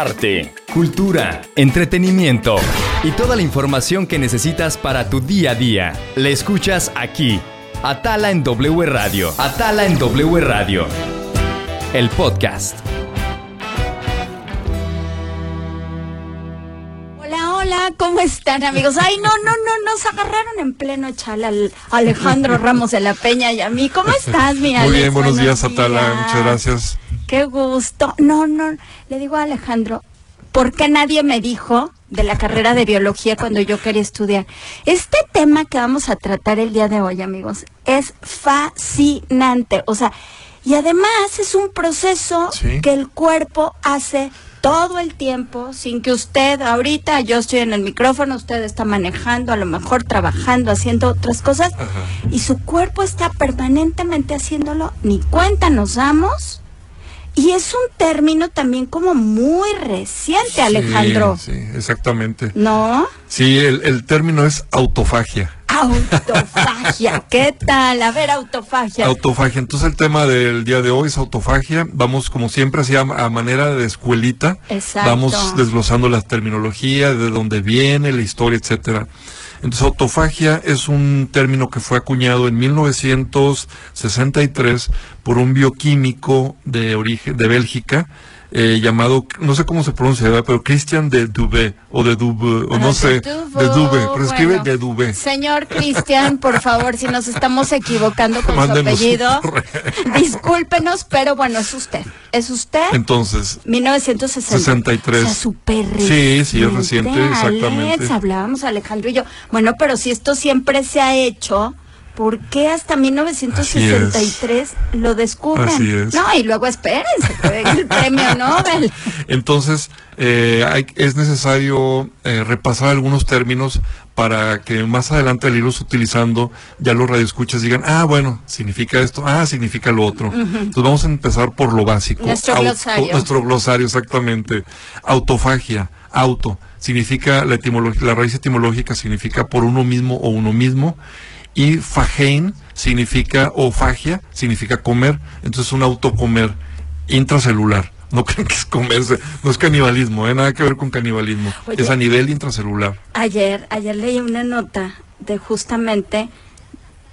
arte, cultura, entretenimiento y toda la información que necesitas para tu día a día. Le escuchas aquí, Atala en W Radio. Atala en W Radio. El podcast. Hola, hola, ¿cómo están amigos? Ay, no, no, no, nos agarraron en pleno chal al Alejandro Ramos de la Peña y a mí. ¿Cómo estás, mi Muy bien, buenos, días, Atala, muchas gracias. Qué gusto. No, no, le digo a Alejandro, ¿por qué nadie me dijo de la carrera de biología cuando yo quería estudiar? Este tema que vamos a tratar el día de hoy, amigos, es fascinante. O sea, y además es un proceso que el cuerpo hace todo el tiempo sin que usted ahorita yo estoy en el micrófono, usted está manejando, a lo mejor trabajando, haciendo otras cosas y su cuerpo está permanentemente haciéndolo, ni cuenta nos damos y es un término también como muy reciente, Alejandro. Sí, exactamente. ¿No? Sí, el, término es autofagia. Autofagia, ¿qué tal? A ver, autofagia. Autofagia, entonces el tema del día de hoy es autofagia. Vamos, como siempre, así a, manera de escuelita. Exacto. Vamos desglosando la terminología, de dónde viene, la historia, etcétera. Entonces, autofagia es un término que fue acuñado en 1963 por un bioquímico de origen de Bélgica eh, llamado, no sé cómo se pronuncia, pero Christian de Dubé, o de Dubé, o no sé, de Dubé, pero escribe de Dubé. Señor Christian, por favor, si nos estamos equivocando con su apellido, discúlpenos, pero bueno, es usted, es usted. Entonces, 1963. O sea, súper Sí, sí, es reciente, exactamente. hablábamos Alejandro y yo. Bueno, pero si esto siempre se ha hecho, ¿Por qué hasta 1963 lo descubren? Así es. No, y luego espérense, el premio Nobel. Entonces, eh, es necesario eh, repasar algunos términos para que más adelante al irlos utilizando, ya los radioescuchas digan, ah, bueno, significa esto, ah, significa lo otro. Entonces vamos a empezar por lo básico. Nuestro glosario. Nuestro glosario, exactamente. Autofagia, auto, significa, la, la raíz etimológica significa por uno mismo o uno mismo y fagein significa, o fagia significa comer, entonces un autocomer intracelular. No creen que es comerse, no es canibalismo, ¿eh? nada que ver con canibalismo, es a nivel intracelular. Ayer, ayer leí una nota de justamente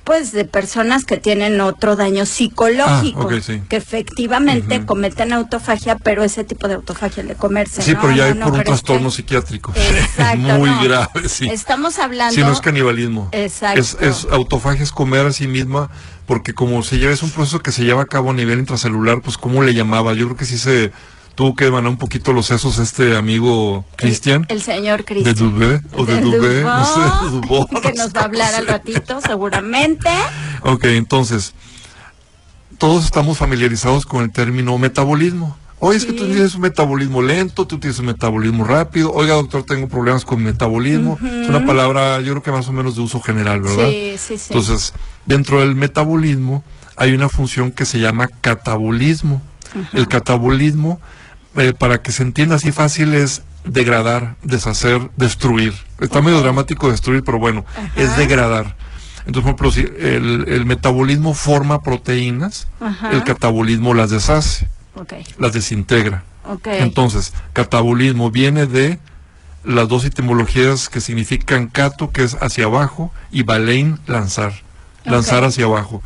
pues de personas que tienen otro daño psicológico, ah, que efectivamente cometen autofagia, pero ese tipo de autofagia de comerse. Sí, pero ya hay por un trastorno psiquiátrico. Muy grave, sí. Estamos hablando. Sí, no es canibalismo. Exacto. Es, autofagia es comer a sí misma, porque como se lleva, es un proceso que se lleva a cabo a nivel intracelular, pues ¿cómo le llamaba? Yo creo que sí se tuvo que emanar un poquito los sesos este amigo Cristian. El, señor Cristian. De Dubé, o de, Dubé, no sé, Dubó. Que nos va a hablar al ratito, seguramente. Ok, entonces, todos estamos familiarizados con el término metabolismo. Oye, es que tú tienes un metabolismo lento, tú tienes un metabolismo rápido. Oiga, doctor, tengo problemas con metabolismo. Es una palabra, yo creo que más o menos de uso general, ¿verdad? Sí, sí, sí. Entonces, dentro del metabolismo hay una función que se llama catabolismo. El catabolismo eh, para que se entienda así fácil, es degradar, deshacer, destruir. Está medio dramático destruir, pero bueno, es degradar. Entonces, por ejemplo, si el, metabolismo forma proteínas, el catabolismo las deshace, las desintegra. Entonces, catabolismo viene de las dos etimologías que significan cato, que es hacia abajo, y balein, lanzar lanzar hacia abajo.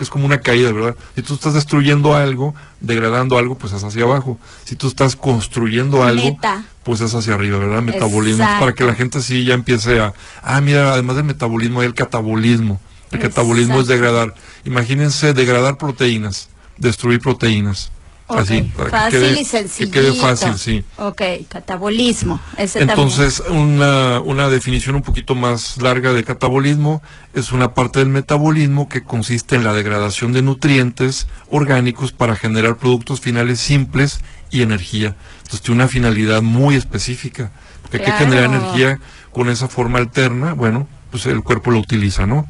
Es, como una caída, ¿verdad? Si tú estás destruyendo algo, degradando algo, pues es hacia abajo. Si tú estás construyendo algo, pues es hacia arriba, ¿verdad? Metabolismo. Para que la gente sí ya empiece a, ah, mira, además del metabolismo hay el catabolismo. El catabolismo es degradar. Imagínense degradar proteínas, destruir proteínas. Así, fácil y sencillo. Que quede fácil, sí. Ok, catabolismo. Entonces, una, una definición un poquito más larga de catabolismo es una parte del metabolismo que consiste en la degradación de nutrientes orgánicos para generar productos finales simples y energía. Entonces, tiene una finalidad muy específica. Porque hay que generar energía con esa forma alterna, bueno, pues el cuerpo lo utiliza, ¿no?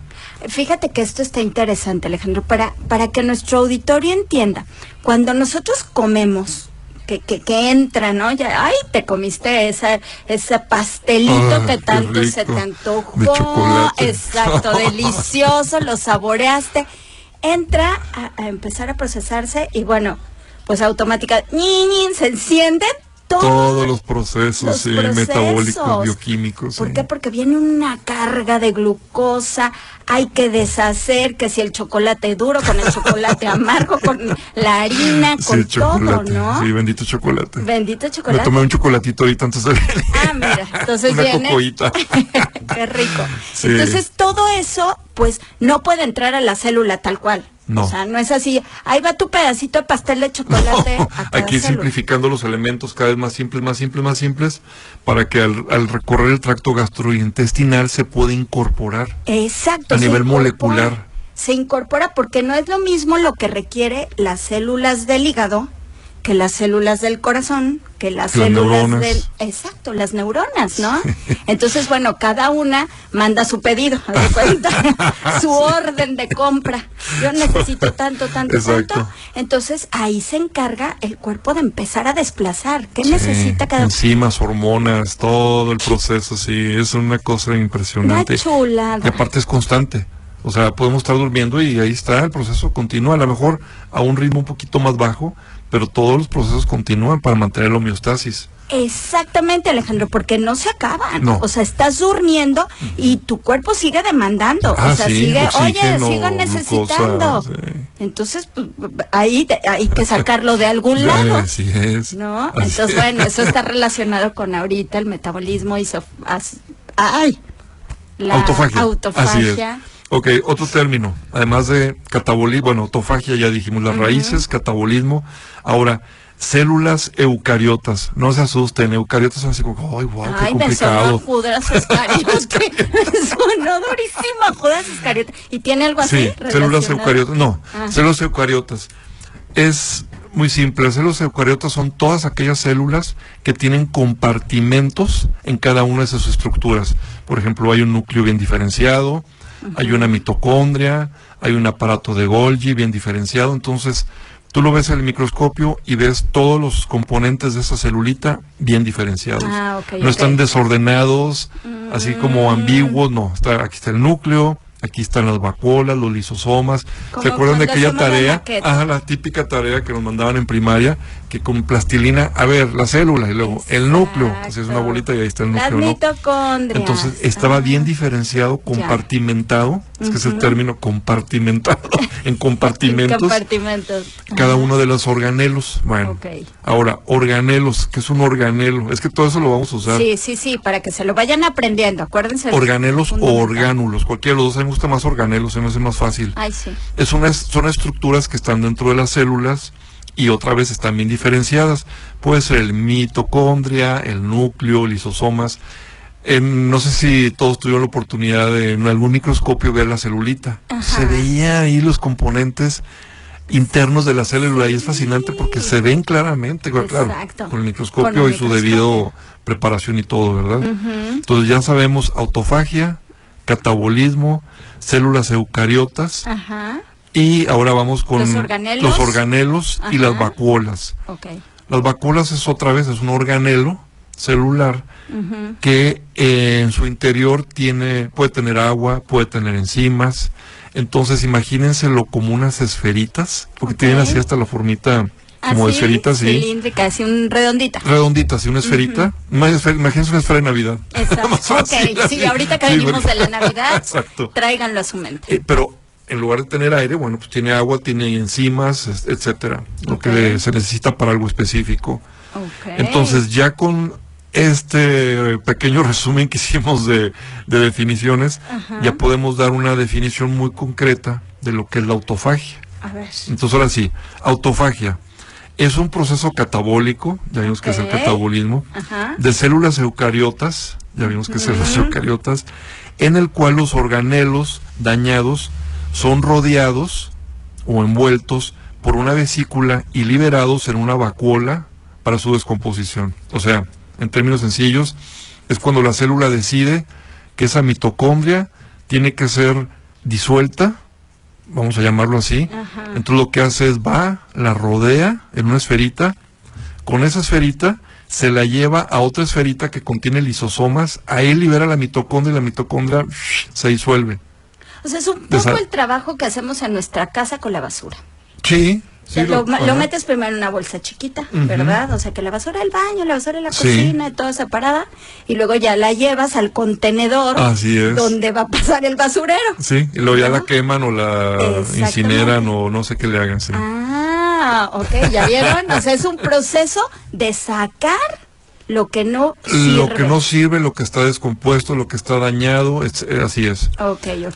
Fíjate que esto está interesante, Alejandro, para, para que nuestro auditorio entienda. Cuando nosotros comemos, que, que, que, entra, ¿no? Ya, ay, te comiste esa, ese pastelito ah, que tanto se te antojó. Exacto, delicioso, lo saboreaste. Entra a, empezar a procesarse y bueno, pues automática, se enciende todo todos los procesos, Los sí, procesos. metabólicos, bioquímicos. ¿Por sí. qué? Porque viene una carga de glucosa, hay que deshacer que si el chocolate duro con el chocolate amargo, con la harina, Sí, con chocolate. todo, ¿no? Sí, bendito chocolate. Bendito Me chocolate. tomé un chocolatito ahorita antes de. Ah, mira, entonces Una viene. cocoíta. Qué rico. Sí. Entonces todo eso, pues, no puede entrar a la célula tal cual. No. O sea, no es así. Ahí va tu pedacito de pastel de chocolate. No, aquí simplificando los elementos cada vez más simples, más simples, más simples, para que al, al recorrer el tracto gastrointestinal se pueda incorporar. Exacto. A nivel molecular. Se incorpora porque no es lo mismo lo que requiere las células del hígado que las células del corazón, que las, Las células neuronas. del... Exacto, las neuronas, ¿no? Entonces, bueno, cada una manda su pedido, de cuenta, su orden de compra. Yo necesito tanto, tanto, Exacto. tanto. Entonces, ahí se encarga el cuerpo de empezar a desplazar. ¿Qué Sí, necesita cada Enzimas, hormonas, todo el proceso, sí, es una cosa Una impresionante. chulada. Y aparte es constante. O sea, podemos estar durmiendo y ahí está el proceso continúa, a lo mejor a un ritmo un poquito más bajo, pero todos los procesos continúan para mantener la homeostasis. Exactamente, Alejandro, porque no se acaban. No. O sea, estás durmiendo y tu cuerpo sigue demandando. Ah, o sea, sí, sigue, oxígeno, oye, sigo necesitando. glucosa, sí. Entonces, pues, ahí te- hay que sacarlo de algún lado. Así es. ¿No? Así Entonces, es. bueno, eso está relacionado con ahorita el metabolismo y ¡Ay! La autofagia. autofagia. Ok, otro término, además de catabolismo, bueno, autofagia ya dijimos, las raíces, catabolismo. Ahora, células eucariotas, no se asusten, eucariotas son así como, ay, wow, qué me complicado. Judas Iscariote. me sonó durísimo Judas Iscariote. ¿Y tiene algo así? Sí, células eucariotas, no, Ah. células eucariotas. Es muy simple, las células eucariotas son todas aquellas células que tienen compartimentos en cada una de sus estructuras. Por ejemplo, hay un núcleo bien diferenciado, hay una mitocondria, hay un aparato de Golgi bien diferenciado, entonces tú lo ves en el microscopio y ves todos los componentes de esa celulita bien diferenciados. Ah, no están desordenados, así como ambiguos, no, está, aquí está el núcleo, aquí están las vacuolas, los lisosomas. ¿Se acuerdan de aquella la tarea? Ajá, la típica tarea que nos mandaban en primaria, que con plastilina, a ver, la célula y luego el núcleo, así es una bolita y ahí está el Las núcleo, ¿no? mitocondrias. Entonces estaba Ah. bien diferenciado, compartimentado, es que es el término compartimentado, en compartimentos, Compartimentos. cada uno de los organelos. Bueno, Ok. ahora, organelos, ¿qué es un organelo? Es que todo eso lo vamos a usar. Sí, sí, sí, para que se lo vayan aprendiendo, acuérdense. Organelos o orgánulos, cualquiera de los dos, a mí me gusta más organelos, se me hace más fácil. Ay, sí. Es unas, son estructuras que están dentro de las células y otra vez están bien diferenciadas. Puede ser el mitocondria, el núcleo, lisosomas. En- no sé si todos tuvieron la oportunidad de en algún microscopio ver la celulita. Ajá. Se veía ahí los componentes internos de la célula y es fascinante porque se ven claramente, claro, con el microscopio Con el y su debido preparación y todo, ¿verdad? Ujú. Entonces ya sabemos autofagia, catabolismo, células eucariotas Ajá. Y ahora vamos con Los organelos. los organelos y las vacuolas. Ok. Las vacuolas es otra vez, es un organelo celular que eh, en su interior tiene, puede tener agua, puede tener enzimas. Entonces imagínenselo como unas esferitas, porque tienen así hasta la formita como de Así, esferita, sí. Cilíndrica, así un redondita. Redondita, así una esferita. Esfer- Imagínense una esfera de Navidad. Exacto. Más fácil, ok, sí, ahorita que Sí, venimos de la Navidad, Exacto. tráiganlo a su mente. Eh, pero en lugar de tener aire, bueno, pues tiene agua, tiene enzimas, es- etcétera, lo que se necesita para algo específico. Entonces, ya con este pequeño resumen que hicimos de, de definiciones, Ajá. ya podemos dar una definición muy concreta de lo que es la autofagia. A ver. Entonces, ahora sí, autofagia es un proceso catabólico, ya vimos que es el catabolismo, Ajá. de células eucariotas, ya vimos que es células Ujú. eucariotas, en el cual los organelos dañados son rodeados o envueltos por una vesícula y liberados en una vacuola para su descomposición. O sea, en términos sencillos, es cuando la célula decide que esa mitocondria tiene que ser disuelta, vamos a llamarlo así, Ajá. entonces lo que hace es va, la rodea en una esferita, con esa esferita se la lleva a otra esferita que contiene lisosomas, ahí libera la mitocondria y la mitocondria se disuelve. O sea, es un poco el trabajo que hacemos en nuestra casa con la basura. Sí, Sí, lo, metes primero en una bolsa chiquita. ¿verdad? O sea, que la basura del baño, la basura de la Sí. cocina y toda esa parada. Y luego ya la llevas al contenedor Así es. donde va a pasar el basurero. Sí, y luego ya la queman o la incineran o no sé qué le hagan, sí. Ah, ok, ¿ya vieron? O sea, es un proceso de sacar lo que no sirve. Lo que no sirve, lo que está descompuesto, lo que está dañado, es- eh, así es.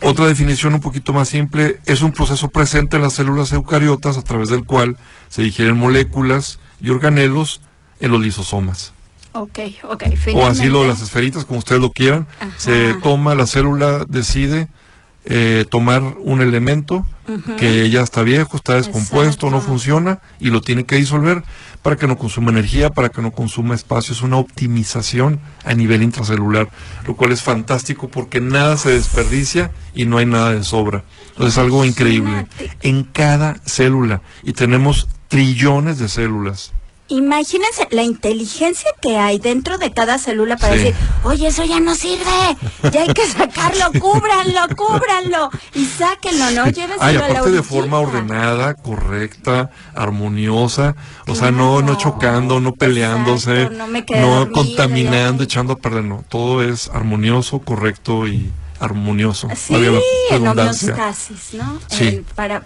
Otra definición un poquito más simple es un proceso presente en las células eucariotas a través del cual se digieren moléculas y organelos en los lisosomas. Ok, ok. O así lo las esferitas, como ustedes lo quieran. Ajá. Se toma, la célula decide eh, tomar un elemento que ya está viejo, está descompuesto, no funciona y lo tiene que disolver para que no consuma energía, para que no consuma espacio. Es una optimización a nivel intracelular, lo cual es fantástico porque nada se desperdicia y no hay nada de sobra. Entonces es algo increíble. En cada célula y tenemos trillones de células. Imagínense la inteligencia que hay dentro de cada célula para Sí. decir, oye, eso ya no sirve, ya hay que sacarlo, cúbranlo, cúbranlo y sáquenlo, ¿no? Llévenselo Ay, a la aparte de forma ordenada, correcta, armoniosa, o sea, no, no Claro. chocando, no peleándose, Exacto, no me no dormida, contaminando, echando a perder, no, todo es armonioso, correcto y armonioso. Sí, en homeostasis, ¿no? Sí. El- para,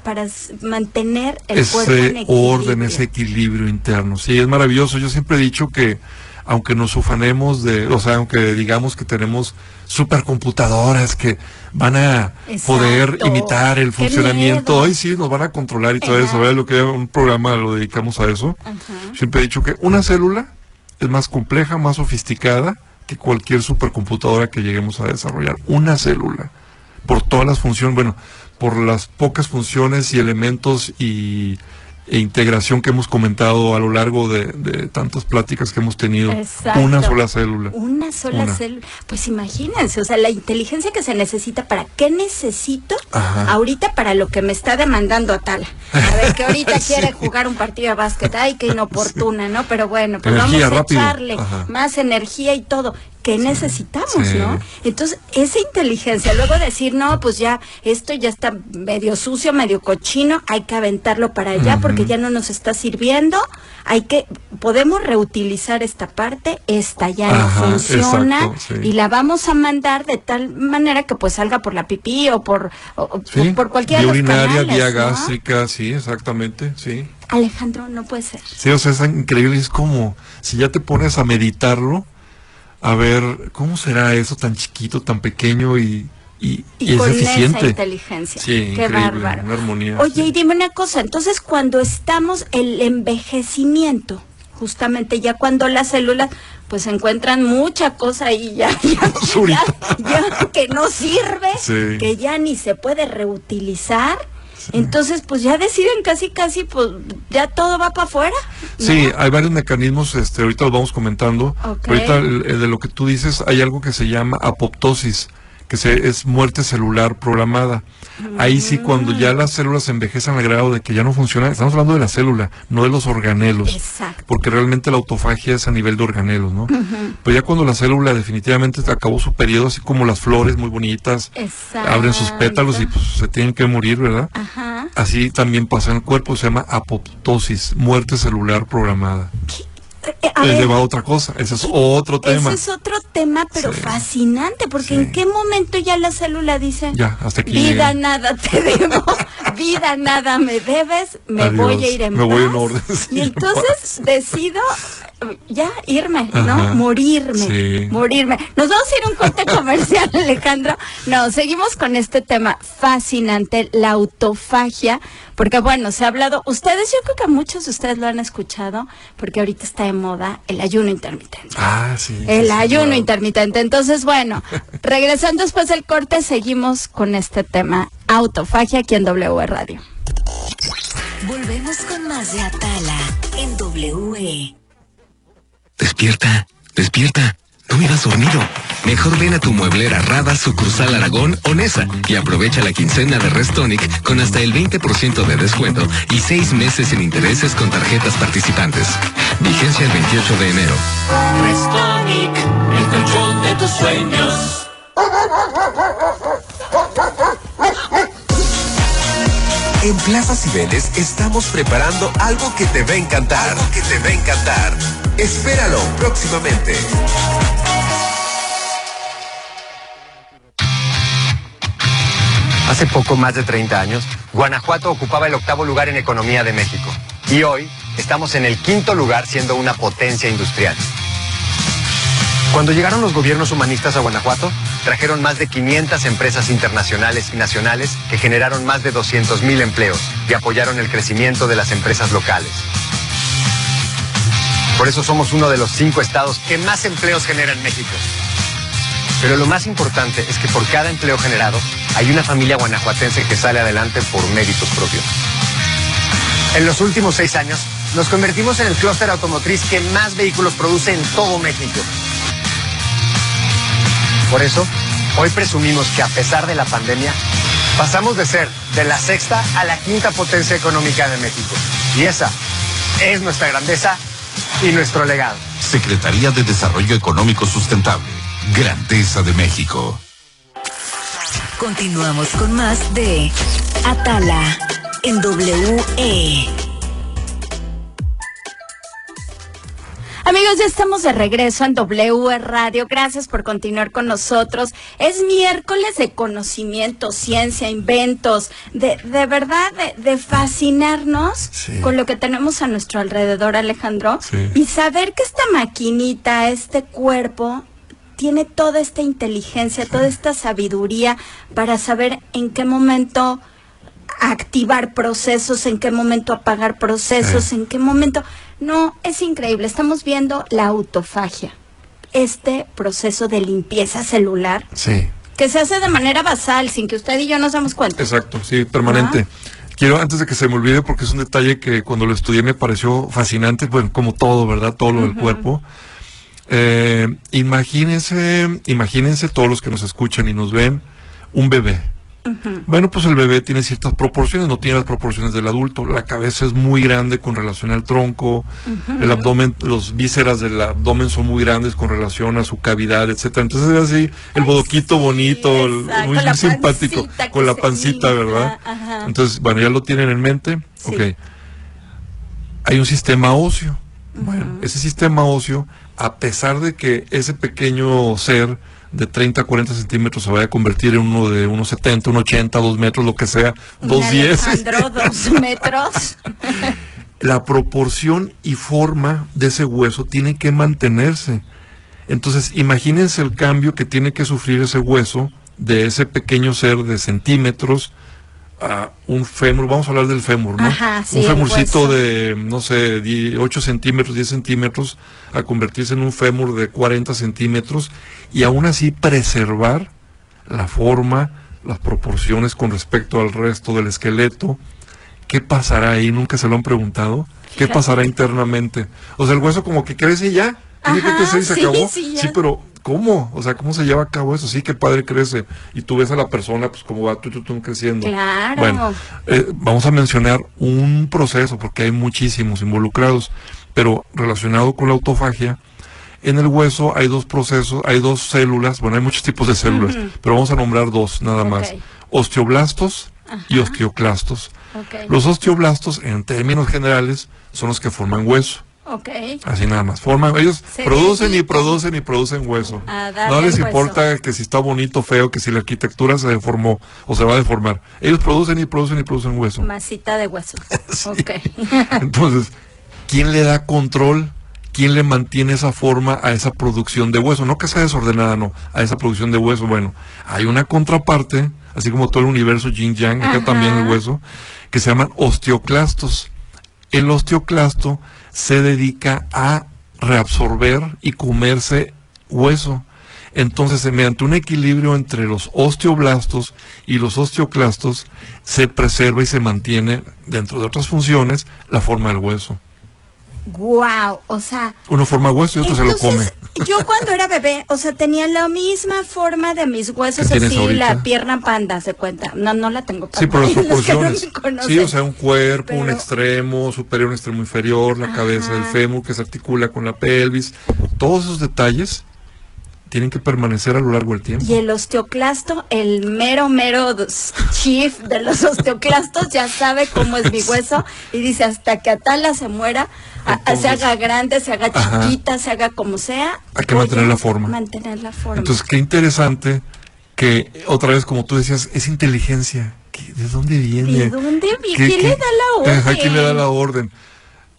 mantener el cuerpo en Ese equilibrio. orden, ese equilibrio interno. Sí, es maravilloso. Yo siempre he dicho que aunque nos ufanemos de, o sea, aunque digamos que tenemos supercomputadoras que van a Exacto. poder imitar el funcionamiento, hoy sí nos van a controlar y todo eso, ¿verdad? Lo que un programa lo dedicamos a eso. Ajá. Siempre he dicho que una célula es más compleja, más sofisticada que cualquier supercomputadora que lleguemos a desarrollar. Una célula. Por todas las funciones, bueno, por las pocas funciones y elementos y e integración que hemos comentado a lo largo de, de tantas pláticas que hemos tenido. Exacto. Una sola célula. Una sola Una. célula. Pues imagínense, o sea, la inteligencia que se necesita para qué necesito Ajá. ahorita para lo que me está demandando Atala. A ver, que ahorita Sí. quiere jugar un partido de básquet. Ay, qué inoportuna, ¿no? Pero bueno, pues Energía, vamos a rápido. echarle Ajá. más energía y todo. ¿Qué necesitamos, Sí. no? Entonces, esa inteligencia, luego decir, no, pues ya, esto ya está medio sucio, medio cochino, hay que aventarlo para allá porque ya no nos está sirviendo, hay que, podemos reutilizar esta parte, esta ya Ajá, no funciona exacto, sí. y la vamos a mandar de tal manera que pues salga por la pipí o por, o- o Sí, por, por los urinaria, canales, vía ¿no? gástrica, sí, exactamente, sí. Alejandro, no puede ser. Sí, o sea, es increíble, es como si ya te pones a meditarlo, a ver cómo será eso tan chiquito, tan pequeño y, y, Y, y es con esa eficiente. inteligencia. Sí, Qué bárbaro. una armonía, Oye, sí. y dime una cosa, entonces cuando estamos el envejecimiento, justamente ya cuando las células pues encuentran mucha cosa ahí ya, ya, Basurita. ya- ya que no sirve, Sí. que ya ni se puede reutilizar. Entonces, pues ya deciden casi, casi, pues ya todo va para afuera. ¿no? Sí, hay varios mecanismos, este, ahorita los vamos comentando. Ahorita el- el de lo que tú dices, hay algo que se llama apoptosis, que se, es muerte celular programada. Ahí sí, cuando ya las células envejecen al grado de que ya no funcionan, estamos hablando de la célula, no de los organelos. Exacto. Porque realmente la autofagia es a nivel de organelos, ¿no? Pero ya cuando la célula definitivamente acabó su periodo, así como las flores muy bonitas, Exacto. abren sus pétalos y pues se tienen que morir, ¿verdad? Ajá. Así también pasa en el cuerpo, se llama apoptosis, muerte celular programada. A Él ver, lleva a otra cosa, ese es otro tema. Ese es otro tema, pero Sí. fascinante, porque Sí. en qué momento ya la célula dice, Ya, hasta aquí vida llegué. nada te debo, vida nada me debes, me Adiós, voy a ir en me voy en paz". orden, sí, y en entonces decido eh, ya irme, ¿no? Ajá, Morirme, morirme. Nos vamos a ir a un corte comercial, Alejandro. No, seguimos con este tema fascinante, la autofagia, porque bueno, se ha hablado, ustedes, yo creo que muchos de ustedes lo han escuchado, porque ahorita está de moda el ayuno intermitente. Ah, sí. El sí, ayuno claro. intermitente. Entonces, bueno, regresando después del corte, seguimos con este tema autofagia aquí en W Radio. Volvemos con más de Atala en W. Despierta, despierta. No vivas dormido. Mejor ven a tu mueblera Rada sucursal Aragón o Nesa y aprovecha la quincena de Restonic con hasta el 20% de descuento y seis meses sin intereses con tarjetas participantes. Vigencia el 28 de enero. Restonic, el colchón de tus sueños. En Plaza Cibeles estamos preparando algo que te va a encantar. Algo que te va a encantar. Espéralo próximamente. Hace poco más de 30 años, Guanajuato ocupaba el octavo lugar en economía de México. Y hoy estamos en el quinto lugar siendo una potencia industrial. Cuando llegaron los gobiernos humanistas a Guanajuato, trajeron más de 500 empresas internacionales y nacionales que generaron más de 200.000 empleos y apoyaron el crecimiento de las empresas locales. Por eso somos uno de los cinco estados que más empleos genera en México. Pero lo más importante es que por cada empleo generado hay una familia guanajuatense que sale adelante por méritos propios. En los últimos seis años nos convertimos en el clúster automotriz que más vehículos produce en todo México. Por eso, hoy presumimos que a pesar de la pandemia, pasamos de ser de la sexta a la quinta potencia económica de México. Y esa es nuestra grandeza y nuestro legado. Secretaría de Desarrollo Económico Sustentable. Grandeza de México. Continuamos con más de Atala en E. WE. Amigos, ya estamos de regreso en W Radio. Gracias por continuar con nosotros. Es miércoles de conocimiento, ciencia, inventos, de, de verdad, de, de fascinarnos Sí. con lo que tenemos a nuestro alrededor, Alejandro. Sí. Y saber que esta maquinita, este cuerpo, tiene toda esta inteligencia, toda esta sabiduría para saber en qué momento activar procesos, en qué momento apagar procesos, en qué momento... No, es increíble. Estamos viendo la autofagia, este proceso de limpieza celular Sí, que se hace de manera basal, sin que usted y yo nos damos cuenta. exacto, sí, permanente. Quiero, antes de que se me olvide, porque es un detalle que cuando lo estudié me pareció fascinante, bueno, como todo, ¿verdad? Todo lo del cuerpo. Eh, imagínense, imagínense todos los que nos escuchan y nos ven, un bebé. Bueno, pues el bebé tiene ciertas proporciones, no tiene las proporciones del adulto. La cabeza es muy grande con relación al tronco, el abdomen, los vísceras del abdomen son muy grandes con relación a su cavidad, etcétera. Entonces es así, el bodoquito bonito, el- muy, simpático, con la pancita, ¿verdad? ajá. Entonces, bueno, ya lo tienen en mente. Sí. Ok. Hay un sistema óseo. Bueno, ese sistema óseo, a pesar de que ese pequeño ser de 30 a 40 centímetros se vaya a convertir en uno de unos 70, unos 80, 2 metros, lo que sea, Un 210, Alejandro, dos metros. la proporción y forma de ese hueso tiene que mantenerse. Entonces, imagínense el cambio que tiene que sufrir ese hueso de ese pequeño ser de centímetros a un fémur, vamos a hablar del fémur, ¿no? Ajá, sí, un fémurcito de, no sé, 10 8 centímetros, 10 centímetros, a convertirse en un fémur de 40 centímetros y aún así preservar la forma, las proporciones con respecto al resto del esqueleto. ¿Qué pasará ahí? Nunca se lo han preguntado. ¿Qué Fíjate. pasará internamente? O sea, el hueso como que crece y ya. Tiene que Ajá, crecer y se sí, acabó. sí. Sí, pero ¿cómo? O sea, ¿cómo se lleva a cabo eso? Sí, que padre crece. Y tú ves a la persona, pues cómo va tú, tú, tú creciendo. Claro. Bueno, eh, vamos a mencionar un proceso, porque hay muchísimos involucrados, pero relacionado con la autofagia, en el hueso hay dos procesos, hay dos células, bueno, hay muchos tipos de células, pero vamos a nombrar dos nada más. Osteoblastos y osteoclastos. Los osteoblastos, en términos generales, son los que forman hueso. Ok. Así nada más. Forman, ellos Se producen y producen y producen hueso. A darle No les hueso. importa que si está bonito, feo, que si la arquitectura se deformó o se va a deformar. Ellos producen y producen y producen hueso. Masita de hueso. Ok. Entonces, ¿quién le da control? ¿Quién le mantiene esa forma a esa producción de hueso? No que sea desordenada, no, a esa producción de hueso. Bueno, hay una contraparte, así como todo el universo yin yang, acá Ajá. también el hueso, que se llaman osteoclastos. El osteoclasto se dedica a reabsorber y comerse hueso. Entonces, mediante un equilibrio entre los osteoblastos y los osteoclastos, se preserva y se mantiene, dentro de otras funciones, la forma del hueso. Wow, o sea, Uno forma hueso y otro se lo come. Yo cuando era bebé, o sea, tenía la misma forma de mis huesos, ¿Qué tienes así, ahorita? la pierna panda, se cuenta. No, no la tengo Sí, por las panda, no proporciones. Sí, o sea, un cuerpo, un extremo superior, un extremo inferior, la cabeza del fémur que se articula con la pelvis. Todos esos detalles tienen que permanecer a lo largo del tiempo. Y el osteoclasto, el mero, mero chief de los osteoclastos, ya sabe cómo es mi hueso y dice hasta que Atala se muera, a- se haga grande, se haga Ajá. chiquita, se haga como sea. Hay que mantener la forma. Mantener la forma. Entonces, qué interesante que otra vez, como tú decías, es inteligencia. ¿Qué- ¿De dónde viene? ¿De dónde vi- ¿Qué- quién le da la orden? ¿Quién le da la orden?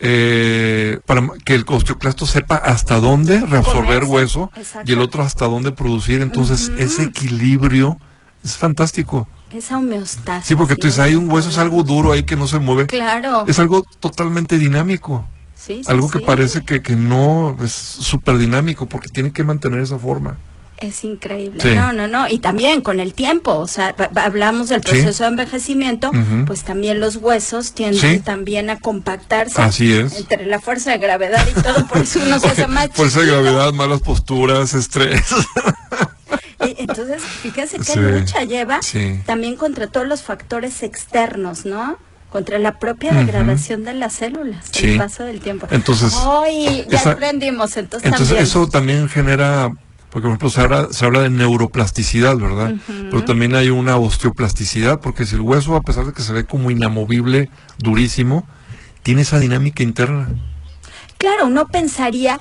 Eh, para que el osteoclasto sepa hasta dónde reabsorber hueso exacto. y el otro hasta dónde producir. Entonces, ese equilibrio es fantástico. Esa homeostasis. Sí, porque tú dices, hay un hueso, es algo duro ahí que no se mueve. Claro. Es algo totalmente dinámico. Sí, sí, Algo que parece que, que no es súper dinámico porque tiene que mantener esa forma. Es increíble. Sí. No, no, no. Y también con el tiempo, o sea, hablamos del Sí. proceso de envejecimiento, pues también los huesos tienden Sí. también a compactarse. Así es. Entre la fuerza de gravedad y todo, por eso uno se hace más Fuerza de gravedad, malas posturas, estrés. Entonces, fíjese qué lucha lleva también contra todos los factores externos, ¿no? Contra la propia degradación de las células, Sí. el paso del tiempo. Entonces, Ay, ya esa- aprendimos, entonces, Entonces también. eso también genera, porque por ejemplo se habla, se habla de neuroplasticidad, ¿verdad? Pero también hay una osteoplasticidad, porque si el hueso, a pesar de que se ve como inamovible, durísimo, tiene esa dinámica interna. Claro, uno pensaría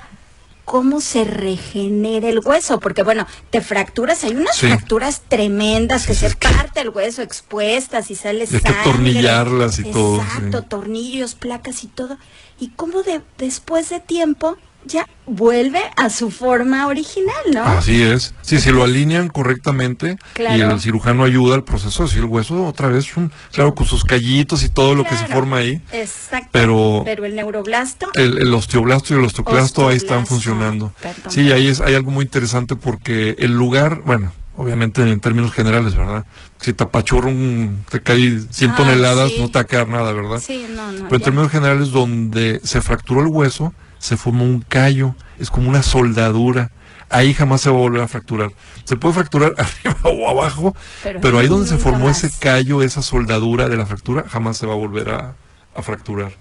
cómo se regenera el hueso, porque bueno, te fracturas, hay unas Sí. fracturas tremendas que Sí, se que- parte el hueso expuestas y sale Y hay que sangre. atornillarlas y todo, Exacto, sí. tornillos, placas y todo. Y cómo de, después de tiempo ya vuelve a su forma original, ¿no? Así es. Sí, si lo alinean correctamente y el cirujano ayuda al proceso, así el hueso otra vez, un, claro, con sus callitos y todo lo que se forma ahí, Exacto. pero- Pero el neuroblasto, el, el osteoblasto y el osteoclasto ahí están funcionando. perdón. Sí, ahí es, hay algo muy interesante porque el lugar, bueno, obviamente en términos generales, ¿verdad? Si te apachurra un, te cae 100 Ah, toneladas, sí. no te va a quedar nada, ¿verdad? sí, no, no. Pero en ya. términos generales, donde se fracturó el hueso, se formó un callo, es como una soldadura. Ahí jamás se va a volver a fracturar. Se puede fracturar arriba o abajo, Pero pero, ahí donde se formó ese callo, esa soldadura de la fractura, jamás se va a volver a, a fracturar.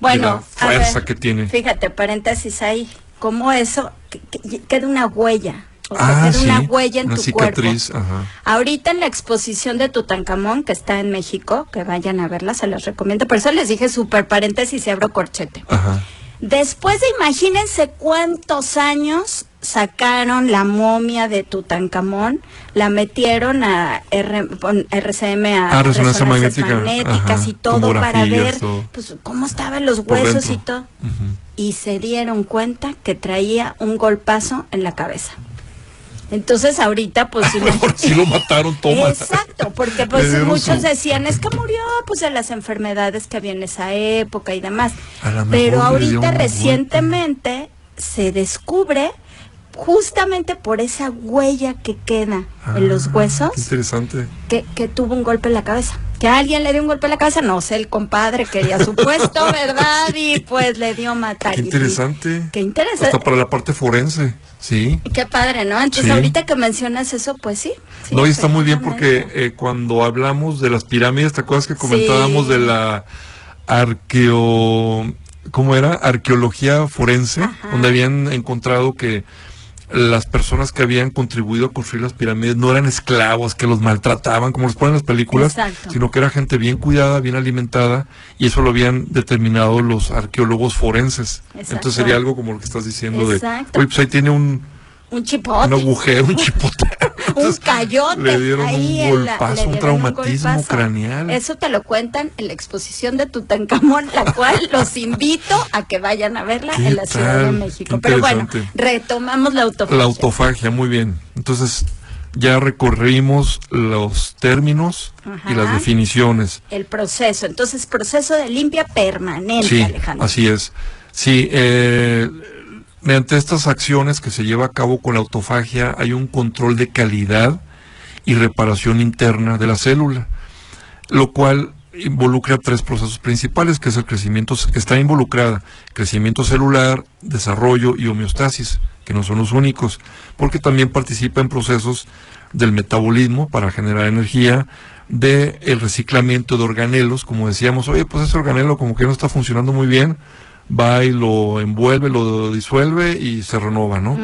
Bueno, de la a fuerza ver, que tiene. Fíjate, paréntesis ahí, cómo eso que- que- queda una huella. O sea, Ah, queda sí, una huella en una tu cicatriz, cuerpo. ajá. Ahorita en la exposición de Tutankamón, que está en México, que vayan a verla, se los recomiendo. Por eso les dije super paréntesis y abro corchete. Ajá. Después de imagínense cuántos años sacaron la momia de Tutankamón, la metieron a R- RCM, a Ah, resonancia magnética, magnéticas ajá, y todo para ver todo. pues, cómo estaban los huesos y todo. Y se dieron cuenta que traía un golpazo en la cabeza. Entonces ahorita pues si lo- si lo mataron, toma. Exacto, porque pues muchos su- decían, es que murió pues de las enfermedades que había en esa época y demás. Pero ahorita recientemente se descubre justamente por esa huella que queda en los Ah, huesos qué interesante. que, que tuvo un golpe en la cabeza. Que alguien le dio un golpe en la cabeza, no sé, el compadre quería su puesto, ¿verdad? Y pues le dio matar. Qué interesante. Qué interesante. Hasta para la parte forense, sí. Qué padre, ¿no? Entonces Sí. ahorita que mencionas eso, pues sí. sí, no, y está muy bien porque eh, cuando hablamos de las pirámides, ¿te acuerdas que comentábamos de la arqueo... ¿Cómo era? Arqueología forense, Ajá. donde habían encontrado que las personas que habían contribuido a construir las pirámides no eran esclavos que los maltrataban, como los ponen en las películas, Exacto. sino que era gente bien cuidada, bien alimentada, y eso lo habían determinado los arqueólogos forenses. Exacto. Entonces sería algo como lo que estás diciendo Exacto. de, oye, pues ahí tiene un, Un chipote. un agujero, un chipote. Un cayote. le dieron ahí un la- golpazo, un traumatismo golpazo. craneal. Eso te lo cuentan en la exposición de Tutankamón, la cual los invito a que vayan a verla ¿Qué en la Ciudad de? México. Pero bueno, retomamos la autofagia. La autofagia, muy bien. Entonces, ya recorrimos los términos y las definiciones. El proceso. Entonces, proceso de limpia permanente, Sí, Alejandro. así es. Sí, eh, mediante estas acciones que se lleva a cabo con la autofagia hay un control de calidad y reparación interna de la célula, lo cual involucra tres procesos principales, que es el crecimiento, que está involucrada, crecimiento celular, desarrollo y homeostasis, que no son los únicos, porque también participa en procesos del metabolismo para generar energía, de el reciclamiento de organelos, como decíamos, oye, pues ese organelo como que no está funcionando muy bien, va y lo envuelve, lo disuelve y se renova, ¿no?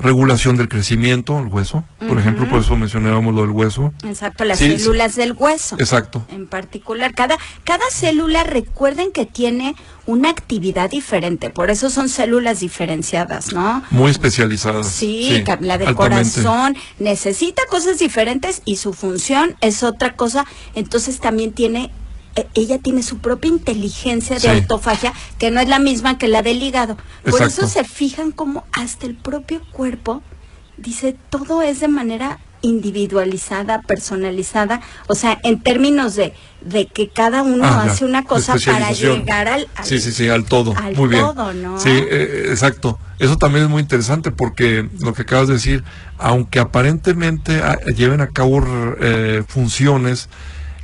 regulación del crecimiento, el hueso, por ejemplo, por eso mencionábamos lo del hueso. Exacto, las Sí, células del hueso. Exacto. En particular, cada, cada célula, recuerden que tiene una actividad diferente, por eso son células diferenciadas, ¿no? Muy especializadas. Sí, la del altamente. corazón necesita cosas diferentes y su función es otra cosa, entonces también tiene ella tiene su propia inteligencia de Sí. autofagia que no es la misma que la del hígado. Por eso se fijan como hasta el propio cuerpo dice todo es de manera individualizada, personalizada, o sea, en términos de, de que cada uno Ah, hace una cosa para llegar al, al- Sí, sí, sí, al todo. al Muy bien. todo, ¿no? Sí, eh, exacto. Eso también es muy interesante porque lo que acabas de decir, aunque aparentemente ah, lleven a cabo eh, funciones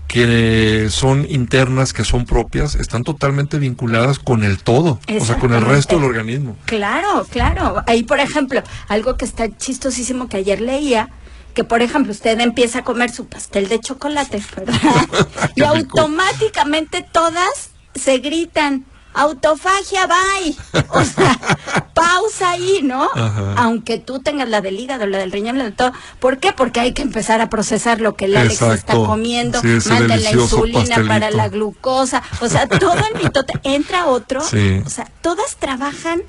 que son internas, que son propias, están totalmente vinculadas con el todo, o sea, con el resto del organismo. Claro, claro. Ahí, por ejemplo, algo que está chistosísimo que ayer leía, que por ejemplo usted empieza a comer su pastel de chocolate, ¿verdad? y automáticamente todas se gritan, autofagia, bye. O sea, pausa ahí, ¿no? Ajá. Aunque tú tengas la del hígado, la del riñón, la de todo. ¿Por qué? Porque hay que empezar a procesar lo que el Alex está comiendo, Sí, manda la insulina para la glucosa, o sea, todo el mitote, entra otro, Sí. o sea, todas trabajan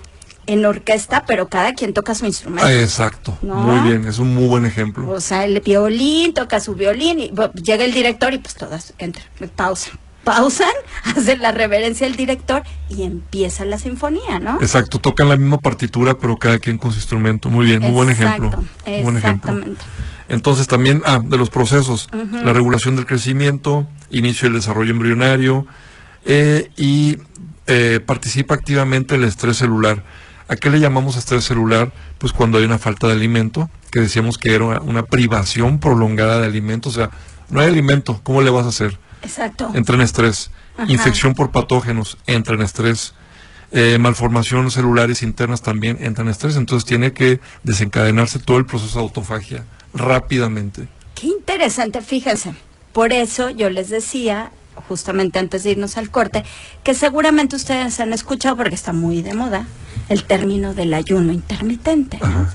en orquesta, pero cada quien toca su instrumento. Ah, exacto. ¿No? Muy bien, es un muy buen ejemplo. O sea, el violín toca su violín y llega el director y pues todas entran, pausan. Pausan, hacen la reverencia al director y empieza la sinfonía, ¿no? Exacto, tocan la misma partitura, pero cada quien con su instrumento. Muy bien, muy buen ejemplo. Muy buen ejemplo. Entonces también, ah, de los procesos, la regulación del crecimiento, inicio del desarrollo embrionario eh, y eh, participa activamente el estrés celular. ¿A qué le llamamos estrés celular? Pues cuando hay una falta de alimento, que decíamos que era una, una privación prolongada de alimento, o sea, no hay alimento, ¿cómo le vas a hacer? Exacto. Entra en estrés. Ajá. Infección por patógenos, entra en estrés. Eh, malformaciones celulares internas también entran en estrés. Entonces tiene que desencadenarse todo el proceso de autofagia rápidamente. Qué interesante, fíjense. Por eso yo les decía, justamente antes de irnos al corte, que seguramente ustedes han escuchado, porque está muy de moda, el término del ayuno intermitente. ¿no?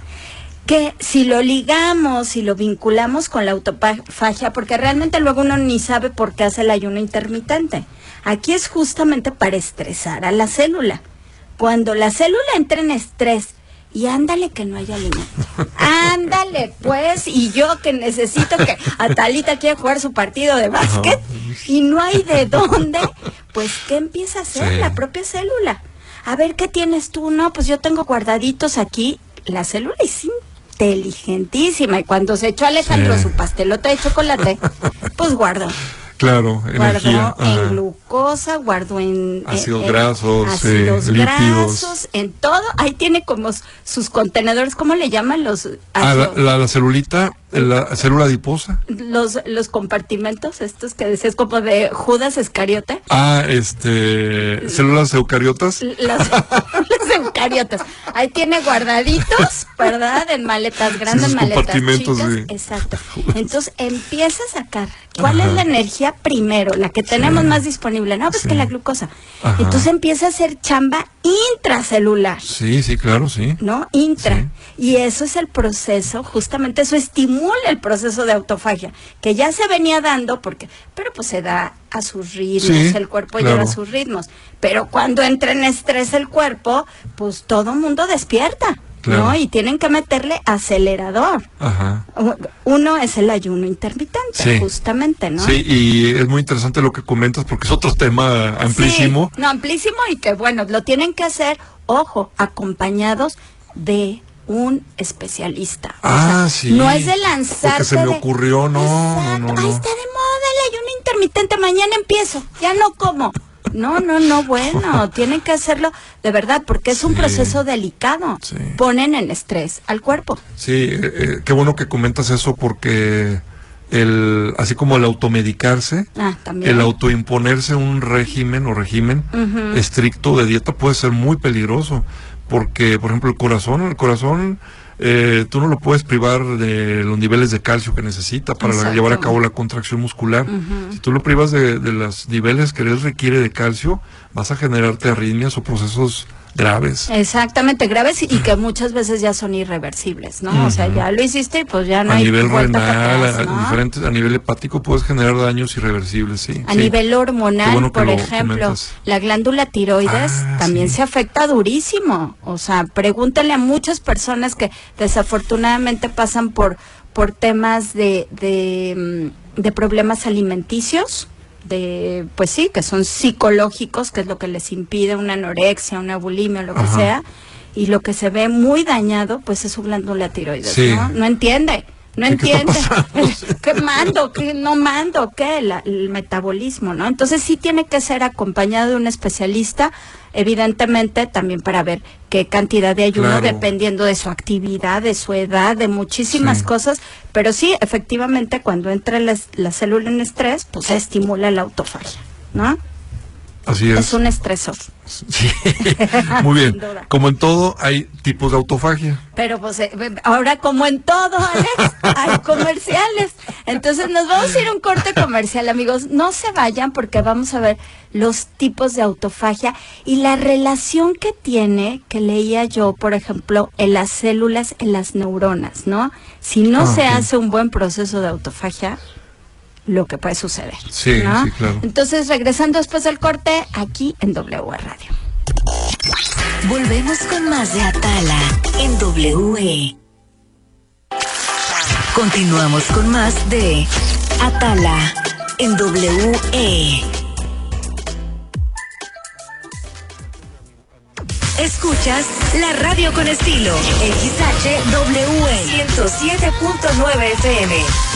Que si lo ligamos, si lo vinculamos con la autofagia, porque realmente luego uno ni sabe por qué hace el ayuno intermitente. Aquí es justamente para estresar a la célula. Cuando la célula entra en estrés y ándale que no hay alimento. Ándale, pues, y yo que necesito que Atalita quiere jugar su partido de básquet y no hay de dónde, pues, ¿qué empieza a hacer Sí. la propia célula? A ver, ¿qué tienes tú? No, pues yo tengo guardaditos aquí. La célula es inteligentísima y cuando se echó Alejandro Sí. su pastelota de chocolate, pues guardó. Claro, energía. Guardó en ajá. glucosa, guardó en Ácidos en- grasos, ácidos eh, grasos, en todo. Ahí tiene como sus contenedores, ¿cómo le llaman los Ah, la, la- la celulita, la célula adiposa. los los compartimentos estos que decías como de Judas Escariote? Ah, este, células eucariotas. Las, las eucariotas. Ahí tiene guardaditos, ¿verdad? En maletas grandes, maletas compartimentos, chicas. sí. Exacto. Entonces empieza a sacar. ¿Cuál Ajá. es la energía primero? La que tenemos más disponible. No, pues Sí. que la glucosa. Ajá. Entonces empieza a hacer chamba intracelular. Sí, sí, claro, sí. ¿no? Intra. Y eso es el proceso, justamente eso estimula el proceso de autofagia, que ya se venía dando, porque, pero pues se da a sus ritmos, Sí, el cuerpo claro. lleva sus ritmos. Pero cuando entra en estrés el cuerpo, pues todo mundo despierta, Claro. ¿no? Y tienen que meterle acelerador. Ajá. Uno es el ayuno intermitente, Sí. justamente, ¿no? Sí, y es muy interesante lo que comentas porque es otro tema amplísimo. Sí, no, amplísimo y que bueno, lo tienen que hacer, ojo, acompañados de un especialista. O Ah, sea, sí. No es de lanzar. Porque se me ocurrió, no, no, no. está de moda el ayuno intermitente, mañana empiezo, ya no como. No, no, no, bueno, tienen que hacerlo de verdad porque es un Sí. proceso delicado. Sí. Ponen en estrés al cuerpo. Sí, eh, eh, qué bueno que comentas eso porque el, así como el automedicarse, Ah, el autoimponerse un régimen o régimen estricto de dieta puede ser muy peligroso porque, por ejemplo, el corazón, el corazón, eh, tú no lo puedes privar de los niveles de calcio que necesita para Exacto. llevar a cabo la contracción muscular. Si tú lo privas de, de los niveles que él requiere de calcio, vas a generarte arritmias o procesos graves. Exactamente, graves y que muchas veces ya son irreversibles, ¿no? O sea, ya lo hiciste y pues ya no a hay nivel renal, atrás, a, ¿no? diferentes, a nivel hepático puedes generar daños irreversibles, sí. A sí. nivel hormonal, bueno por lo ejemplo, comentas. la glándula tiroides Ah, también sí. se afecta durísimo. O sea, pregúntale a muchas personas que desafortunadamente pasan por, por temas de, de, mm, de problemas alimenticios, de, pues sí, que son psicológicos, que es lo que les impide una anorexia, una bulimia, lo que Ajá. sea. Y lo que se ve muy dañado, pues es su glándula tiroides, Sí. ¿no? No entiende. No Sí, ¿qué está entiende. ¿Qué mando? ¿Qué no mando? ¿Qué? La- el metabolismo, ¿no? Entonces sí tiene que ser acompañado de un especialista, evidentemente también para ver qué cantidad de ayuno, Claro. dependiendo de su actividad, de su edad, de muchísimas Sí. cosas. Pero sí, efectivamente, cuando entra la, la célula en estrés, pues se estimula la autofagia, ¿no? Así es. Es un estresor. Sí. Muy bien. Como en todo, hay tipos de autofagia. Pero pues eh, ahora como en todo, Alex, hay comerciales. Entonces nos vamos a ir a un corte comercial, amigos. No se vayan porque vamos a ver los tipos de autofagia y la relación que tiene, que leía yo, por ejemplo, en las células, en las neuronas, ¿no? Si no Ah, se hace un buen proceso de autofagia, lo que puede suceder. Sí, ¿no? sí, claro. Entonces, regresando después del corte, aquí en W Radio. Volvemos con más de Atala en WE. Continuamos con más de Atala en WE. Escuchas la radio con estilo. XHWE 107.9 FM.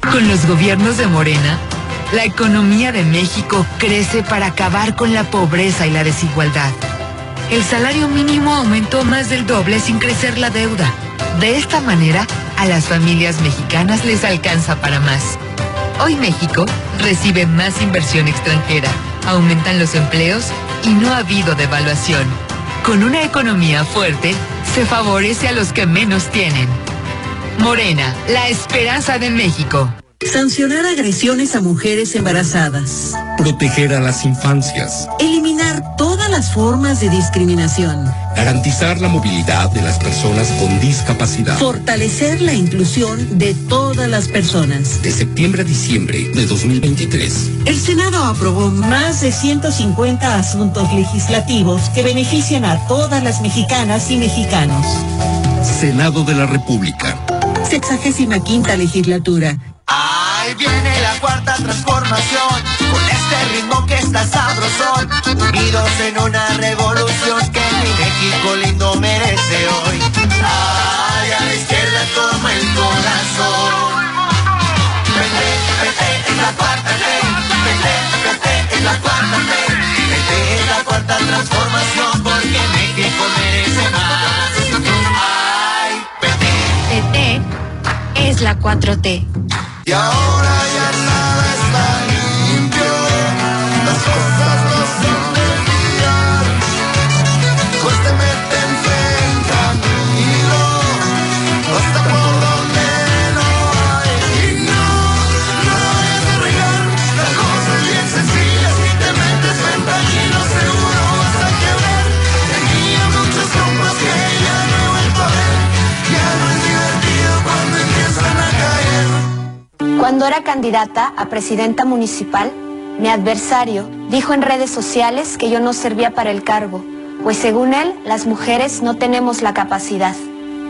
Con los gobiernos de Morena, la economía de México crece para acabar con la pobreza y la desigualdad. El salario mínimo aumentó más del doble sin crecer la deuda. De esta manera, a las familias mexicanas les alcanza para más. Hoy México recibe más inversión extranjera, aumentan los empleos y no ha habido devaluación. Con una economía fuerte, se favorece a los que menos tienen. Morena, la esperanza de México. Sancionar agresiones a mujeres embarazadas. Proteger a las infancias. Eliminar todas las formas de discriminación. Garantizar la movilidad de las personas con discapacidad. Fortalecer la inclusión de todas las personas. De septiembre a diciembre de 2023. El Senado aprobó más de 150 asuntos legislativos que benefician a todas las mexicanas y mexicanos. Senado de la República. Sexagésima quinta legislatura. Ahí viene la cuarta transformación, con este ritmo que está sabrosón, unidos en una revolución que mi México lindo merece hoy. Ay, a la izquierda toma el corazón. Vete, vete, es la cuarta T, vete, vete, es la cuarta T, vete, es la cuarta transformación, porque México merece más. La 4T. Y ahora ya Cuando era candidata a presidenta municipal, mi adversario dijo en redes sociales que yo no servía para el cargo, pues según él, las mujeres no tenemos la capacidad.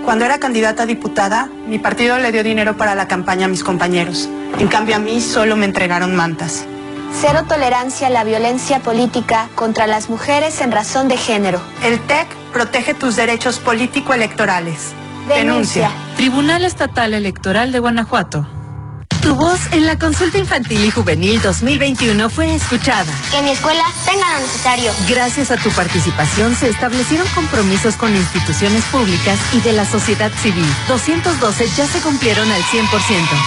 Cuando era candidata a diputada, mi partido le dio dinero para la campaña a mis compañeros. En cambio a mí solo me entregaron mantas. Cero tolerancia a la violencia política contra las mujeres en razón de género. El TEC protege tus derechos político-electorales. Denuncia. Tribunal Estatal Electoral de Guanajuato. Tu voz en la consulta infantil y juvenil 2021 fue escuchada. Que mi escuela tenga lo necesario. Gracias a tu participación se establecieron compromisos con instituciones públicas y de la sociedad civil. 212 ya se cumplieron al 100%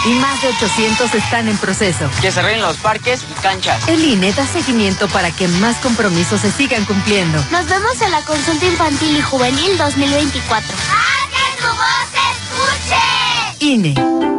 y más de 800 están en proceso. Que se arreglen los parques y canchas. El INE da seguimiento para que más compromisos se sigan cumpliendo. Nos vemos en la consulta infantil y juvenil 2024. ¡Haz que tu voz se escuche! INE.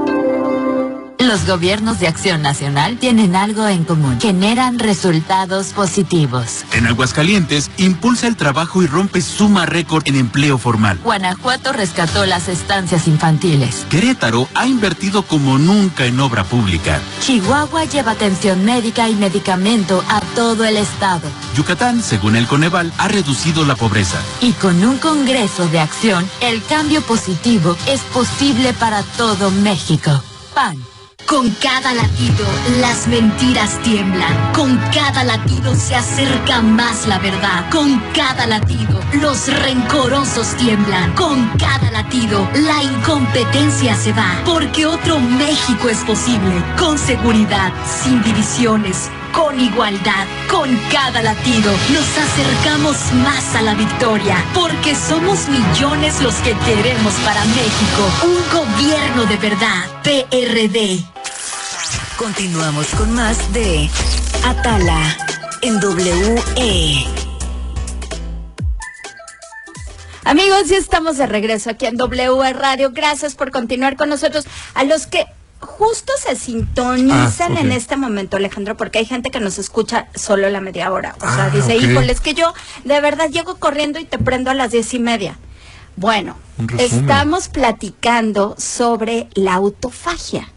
Los gobiernos de Acción Nacional tienen algo en común. Generan resultados positivos. En Aguascalientes, impulsa el trabajo y rompe suma récord en empleo formal. Guanajuato rescató las estancias infantiles. Querétaro ha invertido como nunca en obra pública. Chihuahua lleva atención médica y medicamento a todo el estado. Yucatán, según el Coneval, ha reducido la pobreza. Y con un Congreso de Acción, el cambio positivo es posible para todo México. PAN. Con cada latido, las mentiras tiemblan. Con cada latido se acerca más la verdad. Con cada latido, los rencorosos tiemblan. Con cada latido, la incompetencia se va. Porque otro México es posible. Con seguridad, sin divisiones, con igualdad. Con cada latido nos acercamos más a la victoria, porque somos millones los que queremos para México un gobierno de verdad. PRD. Continuamos con más de Atala en WE. Amigos, ya estamos de regreso aquí en W Radio. Gracias por continuar con nosotros. A los que justo se sintonizan Ah, en este momento, Alejandro, porque hay gente que nos escucha solo la media hora. O sea, Ah, dice, híjole, es que yo de verdad llego corriendo y te prendo a las diez y media. Bueno, estamos platicando sobre la autofagia.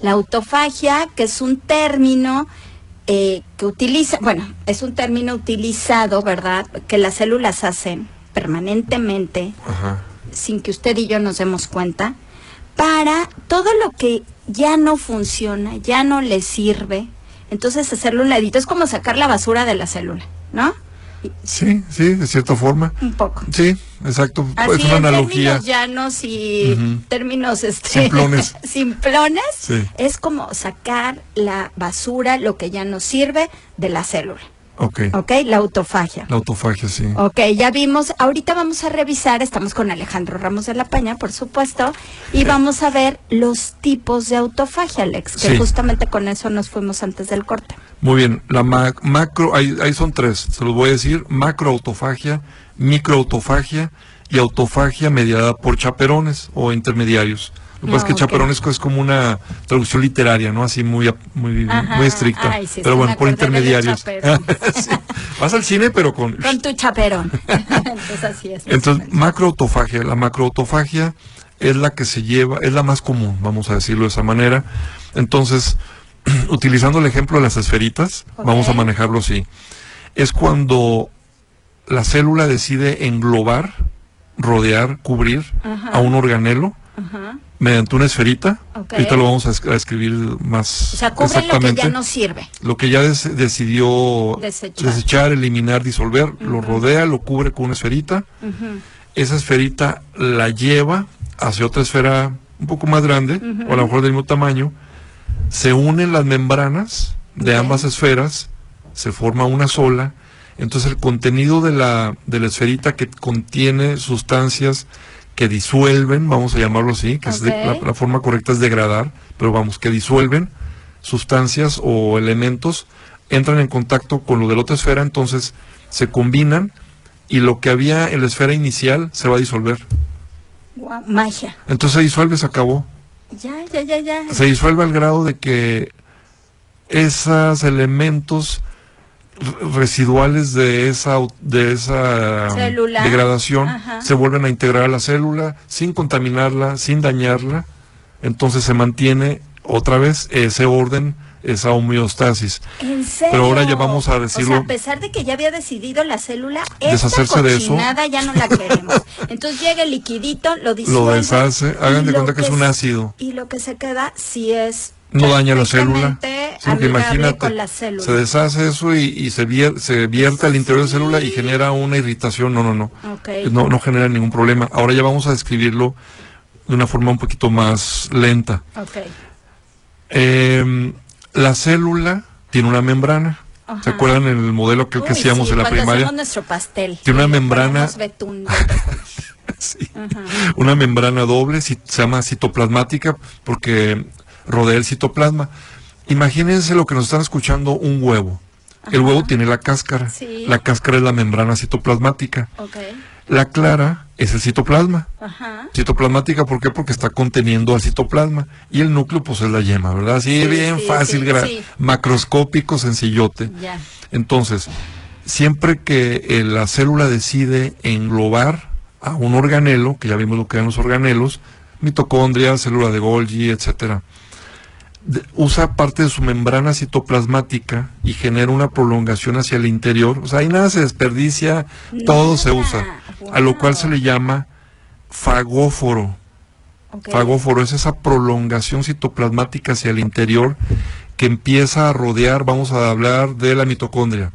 La autofagia, que es un término eh, que utiliza, bueno, es un término utilizado, ¿verdad? Que las células hacen permanentemente Ajá. sin que usted y yo nos demos cuenta, para todo lo que ya no funciona, ya no le sirve, entonces hacerlo un ladito. Es como sacar la basura de la célula, ¿no? Sí, sí, de cierta forma. Un poco. Sí, exacto. Así es una en analogía. términos llanos y términos este, Simplones. simplones, Sí. es como sacar la basura, lo que ya no sirve, de la célula. Ok. ¿Ok? La autofagia. La autofagia, sí. Ok, ya vimos, ahorita vamos a revisar, estamos con Alejandro Ramos de la Paña, por supuesto, y vamos a ver los tipos de autofagia, Alex, que Sí. justamente con eso nos fuimos antes del corte. Muy bien, la ma- macro, ahí, ahí son tres, se los voy a decir, macroautofagia, microautofagia y autofagia mediada por chaperones o intermediarios. Lo que pasa es que ok. chaperones es como una traducción literaria, ¿no? Así muy, muy, Ajá, muy estricta. ay, sí, pero bueno, por intermediarios. Sí. Vas al cine, pero con... Con tu chaperón. Entonces así es. Entonces, macroautofagia. La macroautofagia es la que se lleva, es la más común, vamos a decirlo de esa manera. Entonces, utilizando el ejemplo de las esferitas, vamos a manejarlo así. Es cuando la célula decide englobar, rodear, cubrir Ajá. a un organelo Ajá. Mediante una esferita. Ok. Ahorita lo vamos a, es- a escribir más O sea, cubre lo que exactamente. ya no sirve. Lo que ya des- decidió Desechar. desechar, eliminar, disolver, lo rodea, lo cubre con una esferita esa esferita la lleva hacia otra esfera un poco más grande, o a lo mejor del mismo tamaño, se unen las membranas de ambas esferas, se forma una sola, entonces el contenido de la, de la esferita que contiene sustancias que disuelven, vamos a llamarlo así, que es de- la, la forma correcta es degradar, pero vamos, que disuelven sustancias o elementos, entran en contacto con lo de la otra esfera, entonces se combinan y lo que había en la esfera inicial se va a disolver. Guau, magia. Entonces se disuelve, se acabó. Ya, ya, ya, ya. Se disuelve al grado de que esos elementos residuales de esa de esa degradación Ajá. se vuelven a integrar a la célula sin contaminarla, sin dañarla. Entonces se mantiene otra vez ese orden, esa homeostasis. ¿En serio? Pero ahora ya vamos a O decirlo. sea, a pesar de que ya había decidido la célula, esta Deshacerse de eso. ya no la queremos. Entonces llega el liquidito, lo disuelve. Lo deshace, hagan de cuenta que es un ácido. Y lo que se queda sí es no daña la célula. perfectamente sino que amigable imagínate, la célula. se deshace eso y, y se, vier- se vierte al interior de la célula y genera una irritación. No, no, no. Ok. No, no genera ningún problema. Ahora ya vamos a describirlo de una forma un poquito más lenta. Eh, la célula tiene una membrana. ¿Se acuerdan en el modelo que, que hacíamos sí, en la primaria? nuestro pastel. Tiene una membrana- betún. Ajá. una membrana doble, se llama citoplasmática porque rodea el citoplasma. Imagínense lo que nos están escuchando, un huevo. El huevo tiene la cáscara. Sí. La cáscara es la membrana citoplasmática. La clara es el citoplasma. Ajá. Citoplasmática, ¿por qué? Porque está conteniendo al citoplasma. Y el núcleo, pues es la yema, ¿verdad? Así Sí, bien sí, fácil, sí, macroscópico, sencillote. Ya. Entonces, siempre que eh, la célula decide englobar a un organelo, que ya vimos lo que eran los organelos, mitocondria, célula de Golgi, etcétera, usa parte de su membrana citoplasmática y genera una prolongación hacia el interior. O sea, ahí nada se desperdicia, todo se usa. A lo cual se le llama fagóforo. Fagóforo es esa prolongación citoplasmática hacia el interior que empieza a rodear, vamos a hablar de la mitocondria,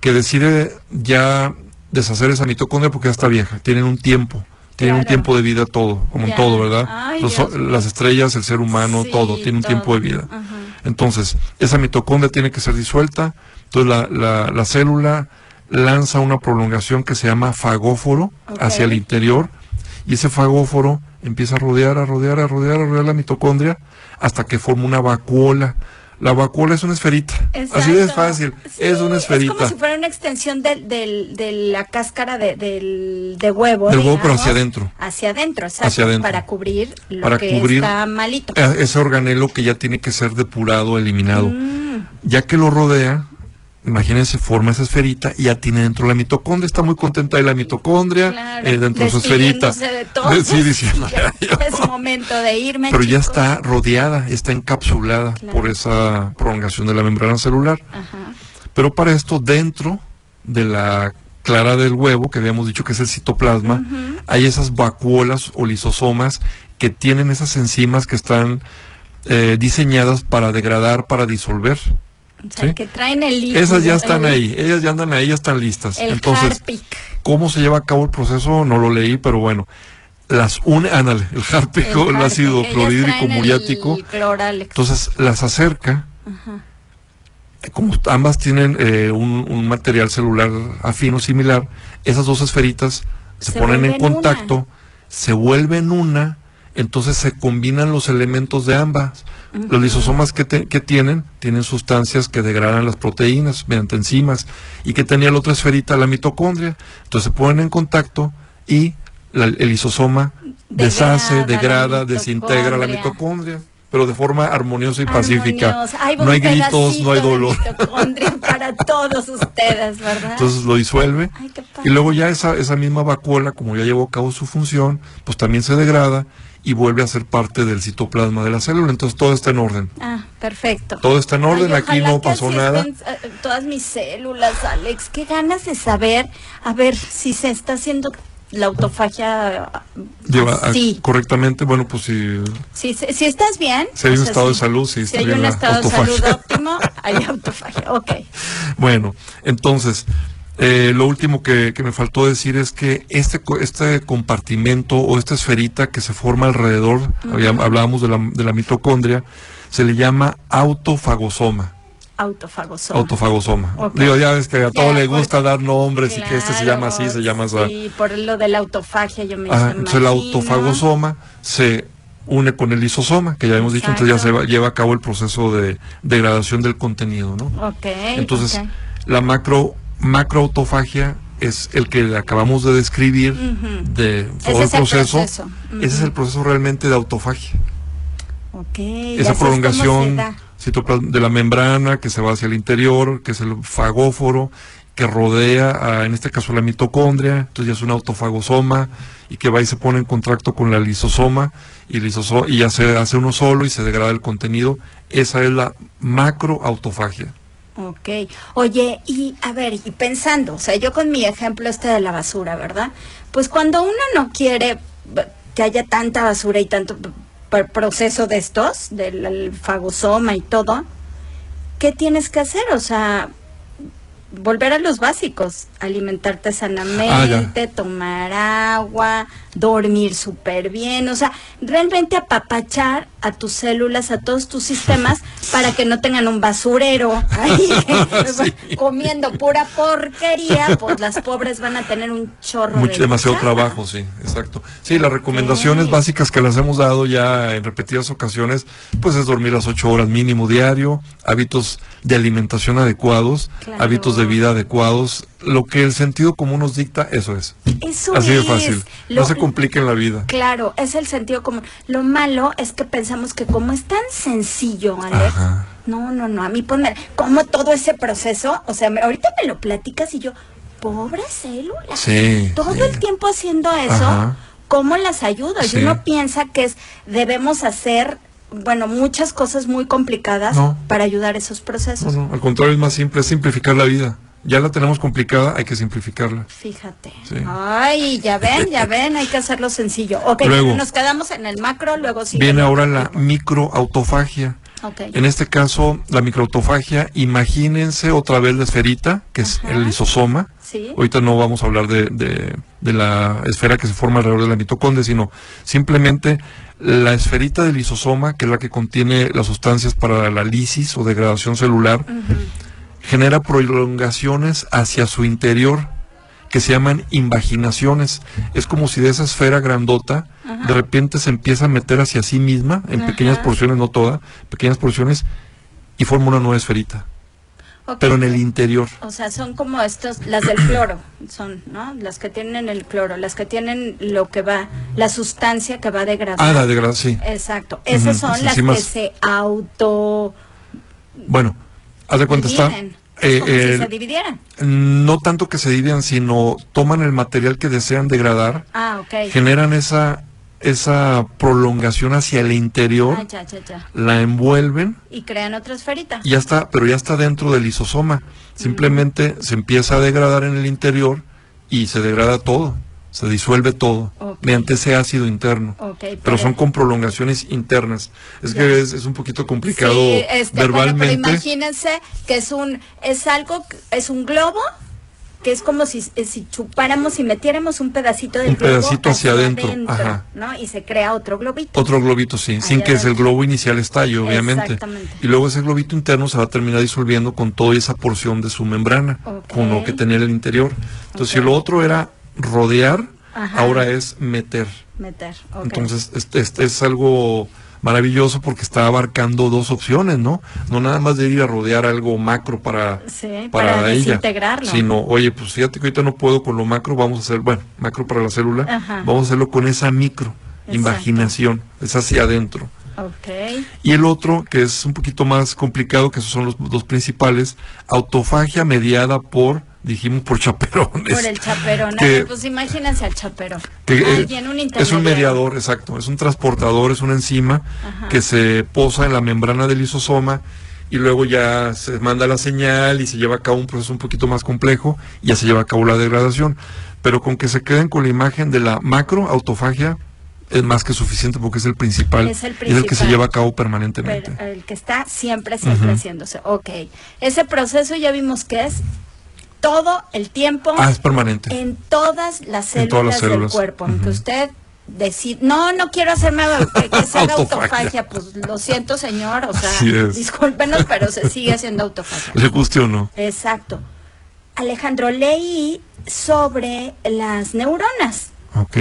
que decide ya deshacer esa mitocondria porque ya está vieja, tienen un tiempo, tienen un tiempo de vida todo, como en todo, ¿verdad? Ay, Los- las estrellas, el ser humano, Sí, todo, tiene un todo. tiempo de vida. Ajá. Entonces, esa mitocondria tiene que ser disuelta, entonces la, la, la célula lanza una prolongación que se llama fagóforo hacia el interior y ese fagóforo empieza a rodear, a rodear, a rodear, a rodear la mitocondria hasta que forma una vacuola. La vacuola es una esferita, así de Exacto. fácil, es una Es esferita. como si fuera una extensión del, de la cáscara de, del, de huevo. Del huevo, pero hacia adentro. Hacia adentro, exacto. Hacia adentro. Para cubrir lo Para que cubrir está malito. Ese organelo que ya tiene que ser depurado, eliminado. Mm. Ya que lo rodea, imagínense, forma esa esferita y ya tiene dentro la mitocondria. Está muy contenta de la mitocondria, Claro, eh, dentro de su esferita. de todo. Sí, diciendo, Ya es momento de irme. Pero ya está rodeada, está encapsulada por esa prolongación de la membrana celular. Ajá. Pero para esto, dentro de la clara del huevo, que habíamos dicho que es el citoplasma, hay esas vacuolas o lisosomas que tienen esas enzimas que están eh, diseñadas para degradar, para disolver. O sea, ¿sí? que traen el. Esas ya están el- ahí, ellas ya andan ahí, ya están listas. El Entonces, Harpic. ¿cómo se lleva a cabo el proceso? No lo leí, pero bueno. Las une, ándale, el Harpic, El el, ácido clorhídrico muriático. Entonces las acerca, Ajá. como ambas tienen eh, un, un material celular afín o similar, esas dos esferitas se, Se ponen en contacto, se vuelven una, entonces se combinan los elementos de ambas. Los lisosomas que, te- que tienen, tienen sustancias que degradan las proteínas mediante enzimas y que tenía la otra esferita, la mitocondria. Entonces se ponen en contacto y la- el lisosoma deshace, Degrada la desintegra la mitocondria. pero de forma armoniosa y pacífica. Va No hay gritos, no hay dolor. para todos ustedes, ¿verdad? Entonces lo disuelve Ay, y luego ya esa, esa misma vacuola, como ya llevó a cabo su función, pues también se degrada y vuelve a ser parte del citoplasma de la célula. Entonces todo está en orden. Ah, perfecto. Todo está en orden, Ay, aquí no pasó nada. estén, eh, todas mis células, Alex. Qué ganas de saber, a ver, si se está haciendo la autofagia. Lleva a- Sí. correctamente, bueno, pues si, Si, si, si estás bien. si hay un estado de si- salud, Si está hay bien un estado de salud óptimo, hay autofagia. Ok. Bueno, entonces, eh, lo último que, que me faltó decir es que este, este compartimento o esta esferita que se forma alrededor, hablábamos de la, de la mitocondria, se le llama autofagosoma. Autofagosoma. Autofagosoma. Digo, ya ves que a todo Ya, le pues, gusta dar nombres y que este se llama así, se llama así. Sí, por lo de la autofagia yo me Ajá, entonces el autofagosoma se une con el lisosoma, que ya hemos dicho, entonces ya se va- lleva a cabo el proceso de degradación del contenido, ¿no? Ok. Entonces, la macro macroautofagia es el que acabamos de describir de todo el es el proceso. Ese es el proceso realmente de autofagia. Ok, y Esa prolongación de la membrana que se va hacia el interior, que es el fagóforo, que rodea, a, en este caso, la mitocondria, entonces ya es un autofagosoma y que va y se pone en contacto con la lisosoma y, lisoso- y ya se hace uno solo y se degrada el contenido. Esa es la macroautofagia. Ok. Oye, y a ver, y pensando, o sea, yo con mi ejemplo este de la basura, ¿verdad? Pues cuando uno no quiere que haya tanta basura y tanto proceso de estos, del el fagosoma y todo, ¿qué tienes que hacer? O sea, volver a los básicos, alimentarte sanamente, tomar agua, dormir súper bien, o sea, realmente apapachar a tus células, a todos tus sistemas para que no tengan un basurero ahí comiendo pura porquería, pues las pobres van a tener un chorro Mucho, de demasiado trabajo, sí, exacto. Sí, las recomendaciones básicas que las hemos dado ya en repetidas ocasiones, pues es dormir las ocho horas mínimo diario, hábitos de alimentación adecuados, Claro. hábitos de vida adecuados, lo que el sentido común nos dicta, eso es. Eso Así de es. fácil. Lo- no se compliquen la vida. Claro, es el sentido común. Lo malo es que pensamos que como es tan sencillo, Ale, Ajá. no, no, no, a mí ponme, como todo ese proceso, o sea, ahorita me lo platicas y yo, pobre célula, Sí, todo sí. el tiempo haciendo eso, Ajá. ¿cómo las ayudo? Sí. Y uno piensa que es, debemos hacer, bueno, muchas cosas muy complicadas No. para ayudar a esos procesos. No, no, al contrario, es más simple, es simplificar la vida. Ya la tenemos complicada, hay que simplificarla. Fíjate. Sí. Ay, ya ven, ya ven, hay que hacerlo sencillo. Ok, Luego. nos quedamos en el macro, luego sí. Viene ahora la microautofagia. En este caso, la microautofagia, imagínense otra vez la esferita, que es el lisosoma. Sí. Ahorita no vamos a hablar de, de- de la esfera que se forma alrededor de la mitocondria, sino simplemente la esferita del lisosoma, que es la que contiene las sustancias para la lisis o degradación celular, genera prolongaciones hacia su interior que se llaman invaginaciones. Es como si de esa esfera grandota de repente se empieza a meter hacia sí misma, en pequeñas porciones, no toda, pequeñas porciones, y forma una nueva esferita, pero en el interior. O sea, son como estos, las del cloro, son, ¿no? Las que tienen el cloro, las que tienen lo que va, la sustancia que va a degradar. Ah, la degradación, sí. Exacto. Esas son las que se auto Bueno, haz de cuenta está... eh, como si se dividieran. no tanto que se dividan, sino toman el material que desean degradar, Ah, generan esa, esa prolongación hacia el interior, Ah, ya, ya, ya. la envuelven Y crean otra esferita. ya está, pero ya está dentro del lisosoma. Simplemente se empieza a degradar en el interior y se degrada todo, se disuelve todo mediante ese ácido interno. Pero pero- son con prolongaciones internas. Es que es, es un poquito complicado Sí, este, bueno, pero verbalmente. imagínense que es un, es algo, es un globo que es como si, eh, si chupáramos y metiéramos un pedacito del Un globo pedacito hacia adentro, ajá. ¿no? Y se crea otro globito. Otro globito, sí, sin que es el globo inicial estalle, obviamente. Exactamente. Y luego ese globito interno se va a terminar disolviendo con toda esa porción de su membrana, con lo que tenía en el interior. Entonces, si lo otro era rodear, Ajá. ahora es meter. Meter, ok. Entonces, este, este es algo maravilloso porque está abarcando dos opciones, ¿no? No nada más de ir a rodear algo macro para, Sí, para, para ella, sino, oye, pues fíjate que ahorita no puedo con lo macro, vamos a hacer, bueno, macro para la célula, Ajá. vamos a hacerlo con esa micro, Exacto. imaginación, es hacia adentro. Ok. Y el otro, que es un poquito más complicado, que esos son los dos principales, autofagia mediada por, dijimos, por chaperones. Por el chaperón. Que- A ver, pues imagínense al chaperón. que, Alguien, un es un mediador, exacto, es un transportador, es una enzima Ajá. que se posa en la membrana del lisosoma y luego ya se manda la señal y se lleva a cabo un proceso un poquito más complejo y ya se lleva a cabo la degradación. Pero con que se queden con la imagen de la macro autofagia es más que suficiente porque es el principal, Es el y es el que se principal. lleva a cabo permanentemente. El que está siempre, siempre haciéndose. Ok. Ese proceso ya vimos que es todo el tiempo Ah, es permanente. en todas las células, En todas las del cuerpo. Aunque usted decide, no, no quiero hacerme que, que se haga Autofagia. autofagia, pues lo siento, señor. O sea, discúlpenos, pero se sigue haciendo autofagia. ¿Le guste o no? Exacto. Alejandro, leí sobre las neuronas Ok.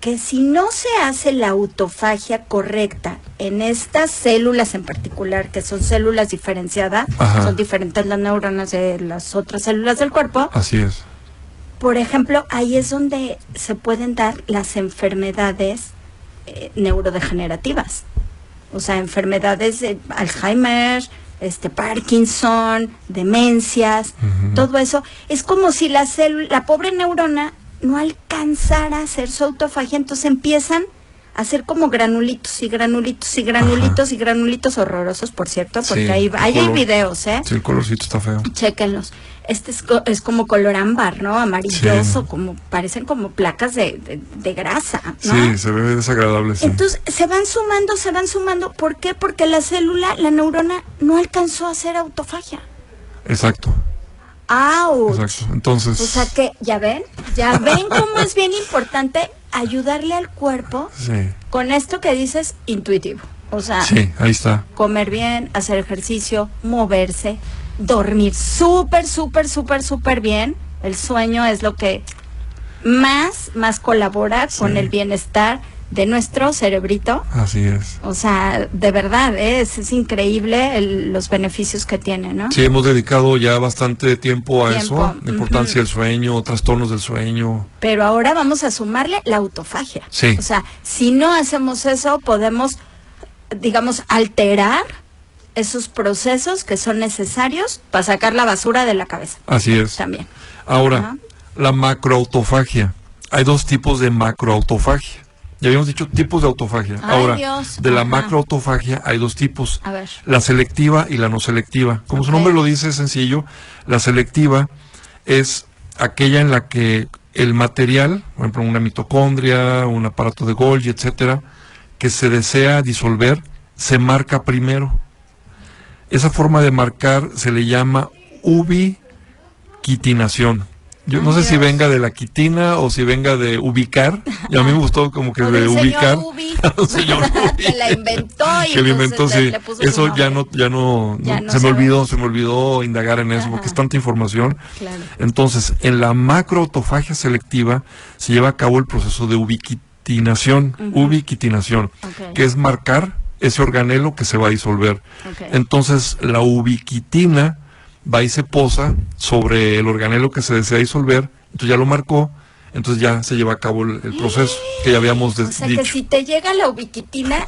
que si no se hace la autofagia correcta en estas células en particular, que son células diferenciadas, Ajá. son diferentes las neuronas de las otras células del cuerpo, Así es. por ejemplo, ahí es donde se pueden dar las enfermedades eh, neurodegenerativas. O sea, enfermedades de Alzheimer, este Parkinson, demencias, todo eso. Es como si la célula, la pobre neurona no alcanzara a hacer su autofagia, entonces empiezan hacer como granulitos y granulitos y granulitos y granulitos horrorosos, por cierto, porque Sí, ahí, ahí hay videos, ¿eh? Sí, el colorcito está feo. Chéquenlos. Este es, es como color ámbar, ¿no? Amarilloso, Sí. como parecen como placas de, de- de grasa, ¿no? Sí, se ve desagradable, sí. Entonces se van sumando, se van sumando. ¿Por qué? Porque la célula, la neurona, no alcanzó a hacer autofagia. Exacto, ¡Auch! exacto. Entonces, O sea que, ¿ya ven? ¿Ya ven cómo es bien importante ayudarle al cuerpo sí, con esto que dices intuitivo? O sea, sí, ahí está. comer bien, hacer ejercicio, moverse, dormir súper, súper, súper, súper bien. El sueño es lo que más, más colabora con el bienestar de nuestro cerebrito. Así es. O sea, de verdad, ¿eh? es, es increíble el- los beneficios que tiene, ¿no? Sí, hemos dedicado ya bastante tiempo a Tiempo, eso, la importancia del sueño, trastornos del sueño. Pero ahora vamos a sumarle la autofagia. Sí. O sea, si no hacemos eso, podemos, digamos, alterar esos procesos que son necesarios para sacar la basura de la cabeza. Así es. También. Ahora, Ajá. la macroautofagia. Hay dos tipos de macroautofagia. Ya habíamos dicho tipos de autofagia. Ay, Ahora, Dios. de la Ajá. macroautofagia hay dos tipos. A ver. La selectiva y la no selectiva. Como su nombre lo dice, es sencillo. La selectiva es aquella en la que el material, por ejemplo, una mitocondria, un aparato de Golgi, etcétera, que se desea disolver, se marca primero. Esa forma de marcar se le llama ubiquitinación. Yo no sé si venga de la quitina o si venga de ubicar. Y a mí me gustó como que O de ubicar. señor Ubi, señor que la inventó y que inventó, sí. le Eso ya no, ya no, Ya no- no se me olvidó, se me olvidó indagar en eso, porque es tanta información. Claro. Entonces, en la macroautofagia selectiva se lleva a cabo el proceso de ubiquitinación, ubiquitinación, que es marcar ese organelo que se va a disolver. Entonces, la ubiquitina va y se posa sobre el organelo que se desea disolver, entonces ya lo marcó, entonces ya se lleva a cabo el, el proceso que ya habíamos O sea, dicho. que si te llega la ubiquitina,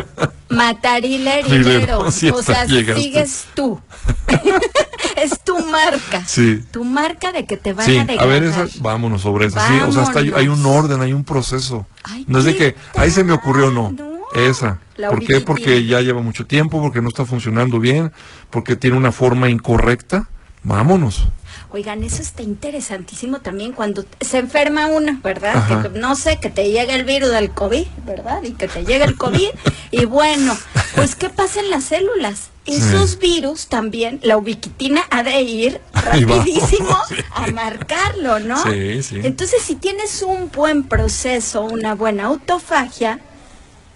matarile Rilero, herilero. sí, o sea, llegaste. sigues tú. es tu marca. Sí. Tu marca de que te van Sí, a a degradar. ver, esa, vámonos sobre eso. Sí, o sea, hasta hay, hay un orden, hay un proceso. no es de que, ahí se me ocurrió, no. Esa. La ¿Por qué? Porque ya lleva mucho tiempo, porque no está funcionando bien, porque tiene una forma incorrecta. Vámonos. Oigan, eso está interesantísimo también cuando se enferma uno, ¿verdad? Ajá. Que, no sé, que te llega el virus del COVID, ¿verdad? Y que te llega el COVID. y bueno, pues ¿qué pasa en las células? Esos virus también, la ubiquitina ha de ir rapidísimo Sí. a marcarlo, ¿no? Sí, sí. Entonces, si tienes un buen proceso, una buena autofagia,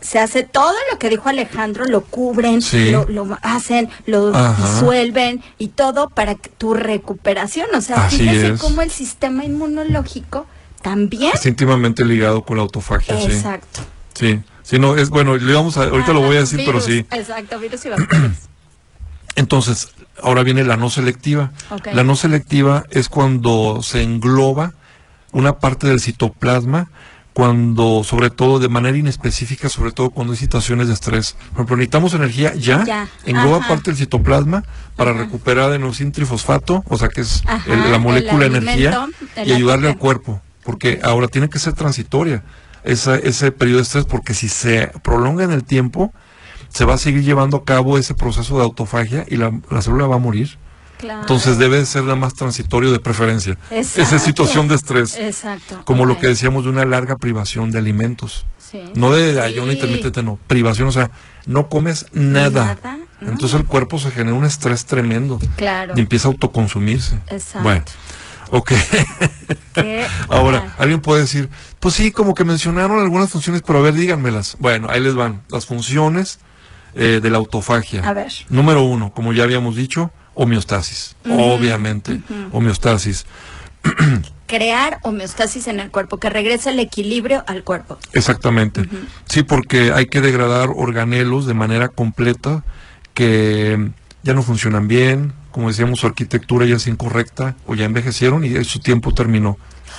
se hace todo lo que dijo Alejandro, lo cubren, Sí. lo, lo hacen, lo Ajá. disuelven y todo para tu recuperación. O sea, Así fíjese es. cómo el sistema inmunológico también. Está íntimamente ligado con la autofagia, sí. Exacto. Sí. Sí, no, es bueno, le vamos a, ahorita lo voy a decir, pero Virus, sí. Exacto, virus y bacterias. Entonces, ahora viene la no selectiva. La no selectiva es cuando se engloba una parte del citoplasma, cuando, sobre todo, de manera inespecífica, sobre todo cuando hay situaciones de estrés. Por ejemplo, necesitamos energía ya, Ya, engloba ajá. parte del citoplasma para recuperar adenosín trifosfato, o sea que es Ajá, el- la molécula el energía, y ayudarle al cuerpo, porque ahora tiene que ser transitoria esa, ese periodo de estrés, porque si se prolonga en el tiempo, se va a seguir llevando a cabo ese proceso de autofagia y la, la célula va a morir. Claro. Entonces debe ser nada más transitorio de preferencia. Esa Exacto. situación de estrés. Exacto. Como lo que decíamos de una larga privación de alimentos. Sí. No de ayuno Sí. intermitente, no. Privación, o sea, no comes nada. Nada, no. Entonces el cuerpo se genera un estrés tremendo. Claro. Y empieza a autoconsumirse. Exacto. Bueno, ok. Ahora, alguien puede decir, pues sí, como que mencionaron algunas funciones, pero a ver, díganmelas. Bueno, ahí les van. Las funciones eh, de la autofagia. A ver. Número uno, como ya habíamos dicho, homeostasis. Obviamente, ujú. homeostasis. Crear homeostasis en el cuerpo, que regrese el equilibrio al cuerpo. Exactamente. Sí, porque hay que degradar organelos de manera completa que ya no funcionan bien, como decíamos, su arquitectura ya es incorrecta o ya envejecieron y su tiempo terminó.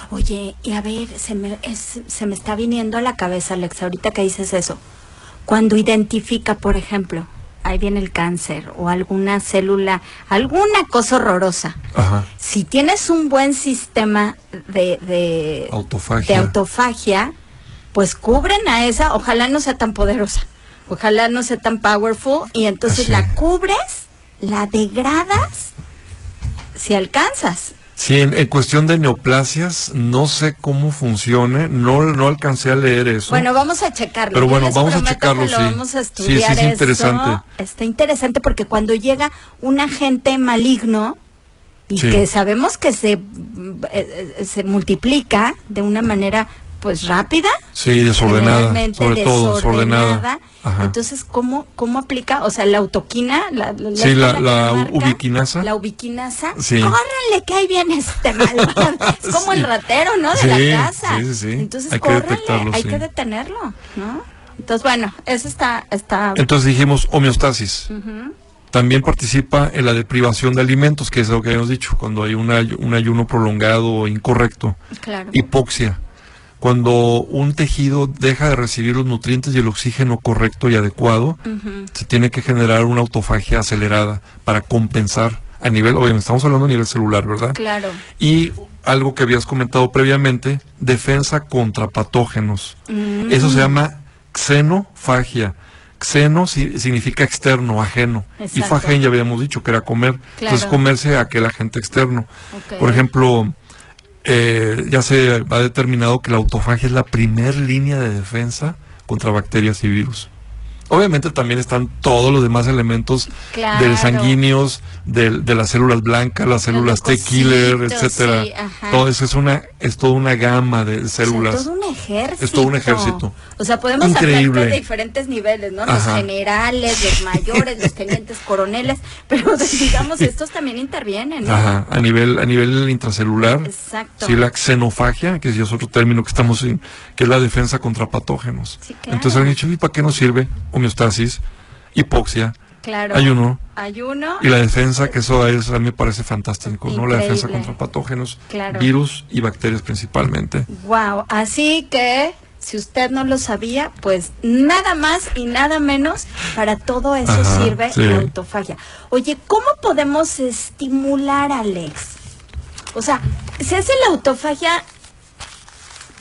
Oye, y a ver, se me, es- se me está viniendo a la cabeza, Alex, ahorita que dices eso. Cuando identifica, por ejemplo, ahí viene el cáncer o alguna célula, alguna cosa horrorosa. Ajá. Si tienes un buen sistema de, de, Autofagia. de autofagia, pues cubren a esa, ojalá no sea tan poderosa, ojalá no sea tan powerful, y entonces Así. la cubres, la degradas, si alcanzas. Sí, en, en cuestión de neoplasias, no sé cómo funcione, no, no alcancé a leer eso. Bueno, vamos a checarlo. Pero bueno, vamos a checarlo, sí. Vamos a Sí, sí, es eso. interesante. Está interesante porque cuando llega un agente maligno y Sí. que sabemos que se, eh, eh, se multiplica de una manera pues rápida. Sí, desordenada, sobre todo desordenada. Ajá. Entonces, ¿cómo, ¿cómo aplica? O sea, la autoquina, la, la, Sí, la, que la marca, ubiquinasa. La ubiquinasa. Sí. Córranle que ahí viene este malvado. es como el ratero, ¿no? De Sí, la casa. sí, sí, sí. Entonces, Hay que detectarlo, hay que detenerlo, ¿no? Entonces, bueno, eso está, está. Entonces dijimos homeostasis. También participa en la deprivación de alimentos, que es lo que habíamos dicho, cuando hay un, ay- un ayuno prolongado o incorrecto. Claro. Hipoxia, cuando un tejido deja de recibir los nutrientes y el oxígeno correcto y adecuado, se tiene que generar una autofagia acelerada para compensar a nivel, obviamente estamos hablando a nivel celular, ¿verdad? Claro. Y algo que habías comentado previamente, defensa contra patógenos. Mm. Eso se llama xenofagia. Xeno si- significa externo, ajeno. Y Exacto. fagen ya habíamos dicho que era comer. Entonces Claro. comerse a aquel agente externo. Por ejemplo, eh, ya se ha determinado que la autofagia es la primer línea de defensa contra bacterias y virus. Obviamente también están todos los demás elementos Claro. del sanguíneos, del- de, las células blancas, las células T-killer, etcétera. sí, todo eso es una es toda una gama de O células. sea, todo un ejército. Es todo un ejército. O sea, podemos Increíble. hablar de diferentes niveles, ¿no? Los Ajá. generales, los mayores, los tenientes coroneles, pero digamos, estos también intervienen, ¿no? Ajá, a nivel a nivel intracelular. Exacto. Sí, la xenofagia, que es otro término que estamos en, que es la defensa contra patógenos. claro. Entonces han dicho, ¿y para qué nos sirve? Homeostasis, hipoxia, Claro. ayuno Ayuno. y la defensa, que eso a, a mí me parece fantástico, ¿no? La defensa contra patógenos, Claro. virus y bacterias principalmente. Wow, así que si usted no lo sabía, pues nada más y nada menos para todo eso Ajá, sirve sí. la autofagia. Oye, ¿cómo podemos estimular, Alex? O sea, se hace la autofagia.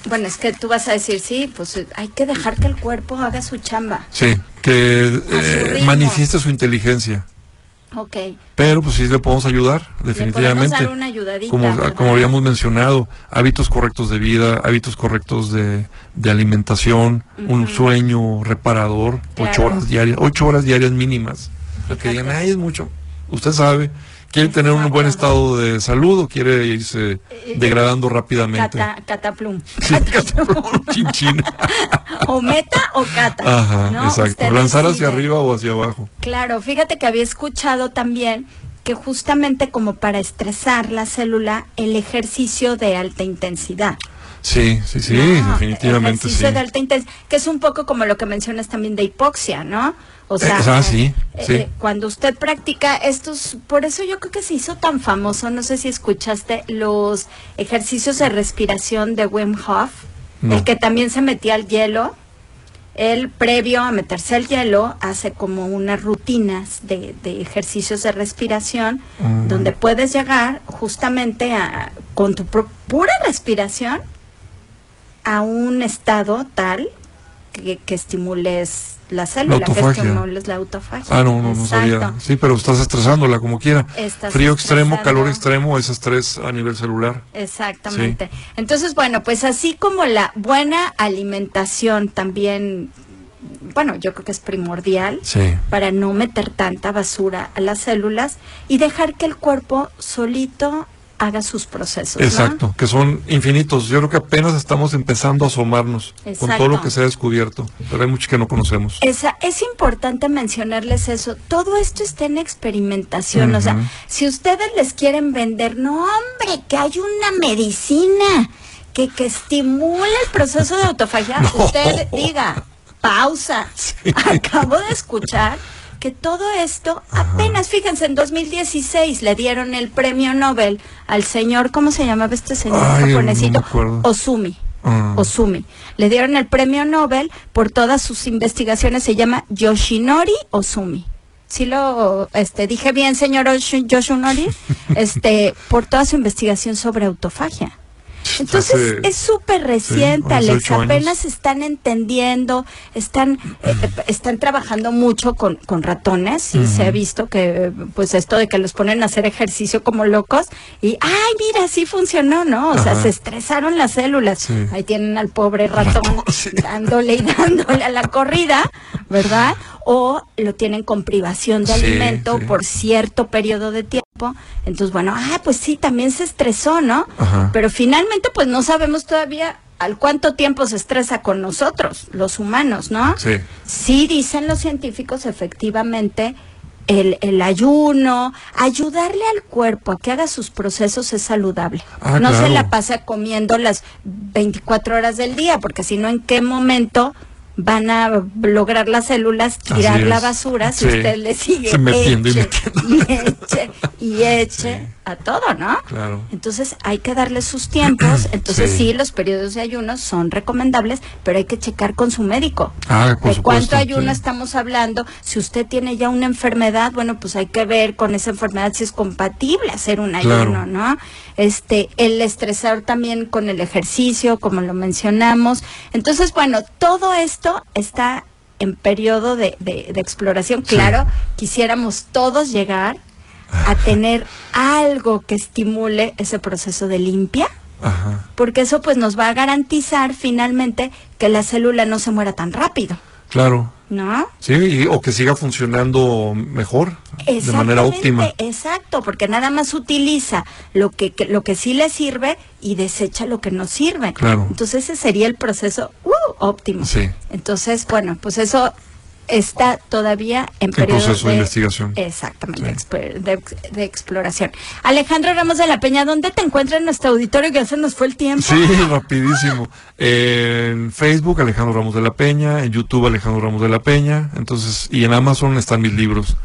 Bueno, es que tú vas a decir, sí, pues hay que dejar que el cuerpo haga su chamba. Sí, que eh, manifieste su inteligencia. Ok. Pero pues sí le podemos ayudar, definitivamente. dar una ayudadita, como, ¿verdad? como habíamos mencionado, hábitos correctos de vida, hábitos correctos de, de alimentación, un sueño reparador, ocho horas diarias, ocho horas diarias mínimas. Lo que digan, ay, es mucho. Usted sabe, quiere tener un buen estado de salud o quiere irse degradando rápidamente. Cata, cataplum. Sí, chin, chin. o meta o cata. Ajá, ¿no? exacto. Usted Lanzar decide. hacia arriba o hacia abajo. Claro, fíjate que había escuchado también que justamente como para estresar la célula, el ejercicio de alta intensidad. Sí, sí, sí, ¿no? definitivamente sí. Ejercicio de alta intensidad, que es un poco como lo que mencionas también de hipoxia, ¿no? O sea, Eh, ah, sí, eh, sí. eh, cuando usted practica estos, por eso yo creo que se hizo tan famoso, no sé si escuchaste los ejercicios de respiración de Wim Hof, No. el que también se metía al hielo. Él, previo a meterse al hielo, hace como unas rutinas de, de ejercicios de respiración, donde puedes llegar justamente a, con tu pura respiración a un estado tal que, que estimules la célula, que autofagia. estimules la autofagia. Ah, no, no, no sabía. Sí, pero estás estresándola como quiera. Estás Frío extremo, calor extremo, es estrés a nivel celular. Exactamente. Entonces, bueno, pues así como la buena alimentación también, bueno, yo creo que es primordial Sí. para no meter tanta basura a las células y dejar que el cuerpo solito haga sus procesos. ¿no? Exacto, que son infinitos. Yo creo que apenas estamos empezando a asomarnos con todo lo que se ha descubierto, pero hay muchos que no conocemos. Esa, es importante mencionarles eso. Todo esto está en experimentación. O sea, si ustedes les quieren vender, no, hombre, que hay una medicina que, que estimula el proceso de autofagia, No. usted diga, pausa. Acabo de escuchar que todo esto, apenas, fíjense, en 2016 le dieron el premio Nobel al señor, ¿cómo se llamaba este señor Ay, japonesito? Osumi. Ah. Osumi. Le dieron el premio Nobel por todas sus investigaciones. Se llama Yoshinori Osumi. Sí lo este, dije bien, señor Osh- Yoshinori, este, por toda su investigación sobre autofagia. Entonces Hace- es súper reciente, sí, Alex. Apenas están entendiendo, están, eh, eh, están trabajando mucho con, con ratones y se ha visto que, pues esto de que los ponen a hacer ejercicio como locos y, ay, mira, sí funcionó, ¿no? O sea, se estresaron las células. Sí. Ahí tienen al pobre ratón dándole y dándole a la corrida, ¿verdad? O lo tienen con privación de alimento por cierto periodo de tiempo. Entonces, bueno, ah, pues sí, también se estresó, ¿no? Ajá. Pero finalmente, pues no sabemos todavía ¿al cuánto tiempo se estresa con nosotros, los humanos, no? Sí. Sí, dicen los científicos, efectivamente, el, el ayuno, ayudarle al cuerpo a que haga sus procesos es saludable. Ah, no se la pasa comiendo las 24 horas del día, porque si no, ¿en qué momento van a lograr las células tirar la basura si Sí. usted le sigue. Se metiendo y eche, y eche y eche a todo, ¿no? Claro. Entonces hay que darle sus tiempos. Entonces Sí. sí. los periodos de ayuno son recomendables, pero hay que checar con su médico. Ah, por ¿De cuánto ayuno sí. estamos hablando? Si usted tiene ya una enfermedad, bueno, pues hay que ver con esa enfermedad si es compatible hacer un Claro. ayuno, ¿no? Este, el estresar también con el ejercicio, como lo mencionamos. Entonces, bueno, todo esto está en periodo de, de- de exploración. Sí. Claro, quisiéramos todos llegar a tener algo que estimule ese proceso de limpia, Ajá. porque eso pues nos va a garantizar finalmente que la célula no se muera tan rápido, Claro. ¿no? Sí, y- o que siga funcionando mejor, de manera óptima. Exacto, porque nada más utiliza lo que, que- lo que sí le sirve y desecha lo que no sirve. Claro. Entonces ese sería el proceso uh, óptimo. Sí. Entonces, bueno, pues eso está todavía en proceso de investigación. Exactamente, de exploración. Alejandro Ramos de la Peña, ¿dónde te encuentras en nuestro auditorio? Que ya se nos fue el tiempo. Sí, rapidísimo. En Facebook, Alejandro Ramos de la Peña. En YouTube, Alejandro Ramos de la Peña. Entonces, y en Amazon están mis libros.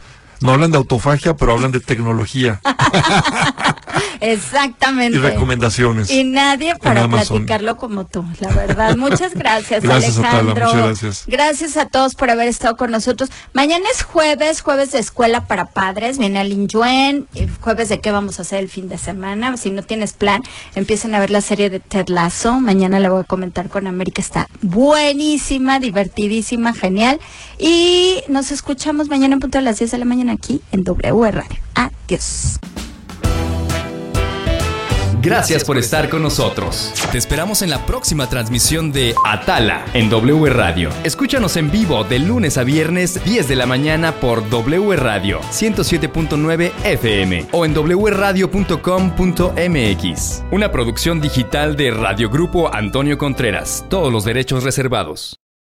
No hablan de autofagia, pero hablan de tecnología Exactamente. y recomendaciones. Y nadie para platicarlo como tú, la verdad. Muchas gracias, Alejandro. muchas gracias. Gracias a todos por haber estado con nosotros. Mañana es jueves, jueves de escuela para padres. Viene Alin Yuen. eh, Jueves de qué vamos a hacer el fin de semana. Si no tienes plan, empiecen a ver la serie de Ted Lasso. Mañana la voy a comentar con América. Está buenísima, divertidísima, genial. Y nos escuchamos mañana en punto a las 10 de la mañana aquí en W Radio. Adiós. Gracias por estar con nosotros. Te esperamos en la próxima transmisión de Atala en W Radio. Escúchanos en vivo de lunes a viernes 10 de la mañana por W Radio 107.9 FM o en wradio.com.mx. Una producción digital de Radio Grupo Antonio Contreras. Todos los derechos reservados.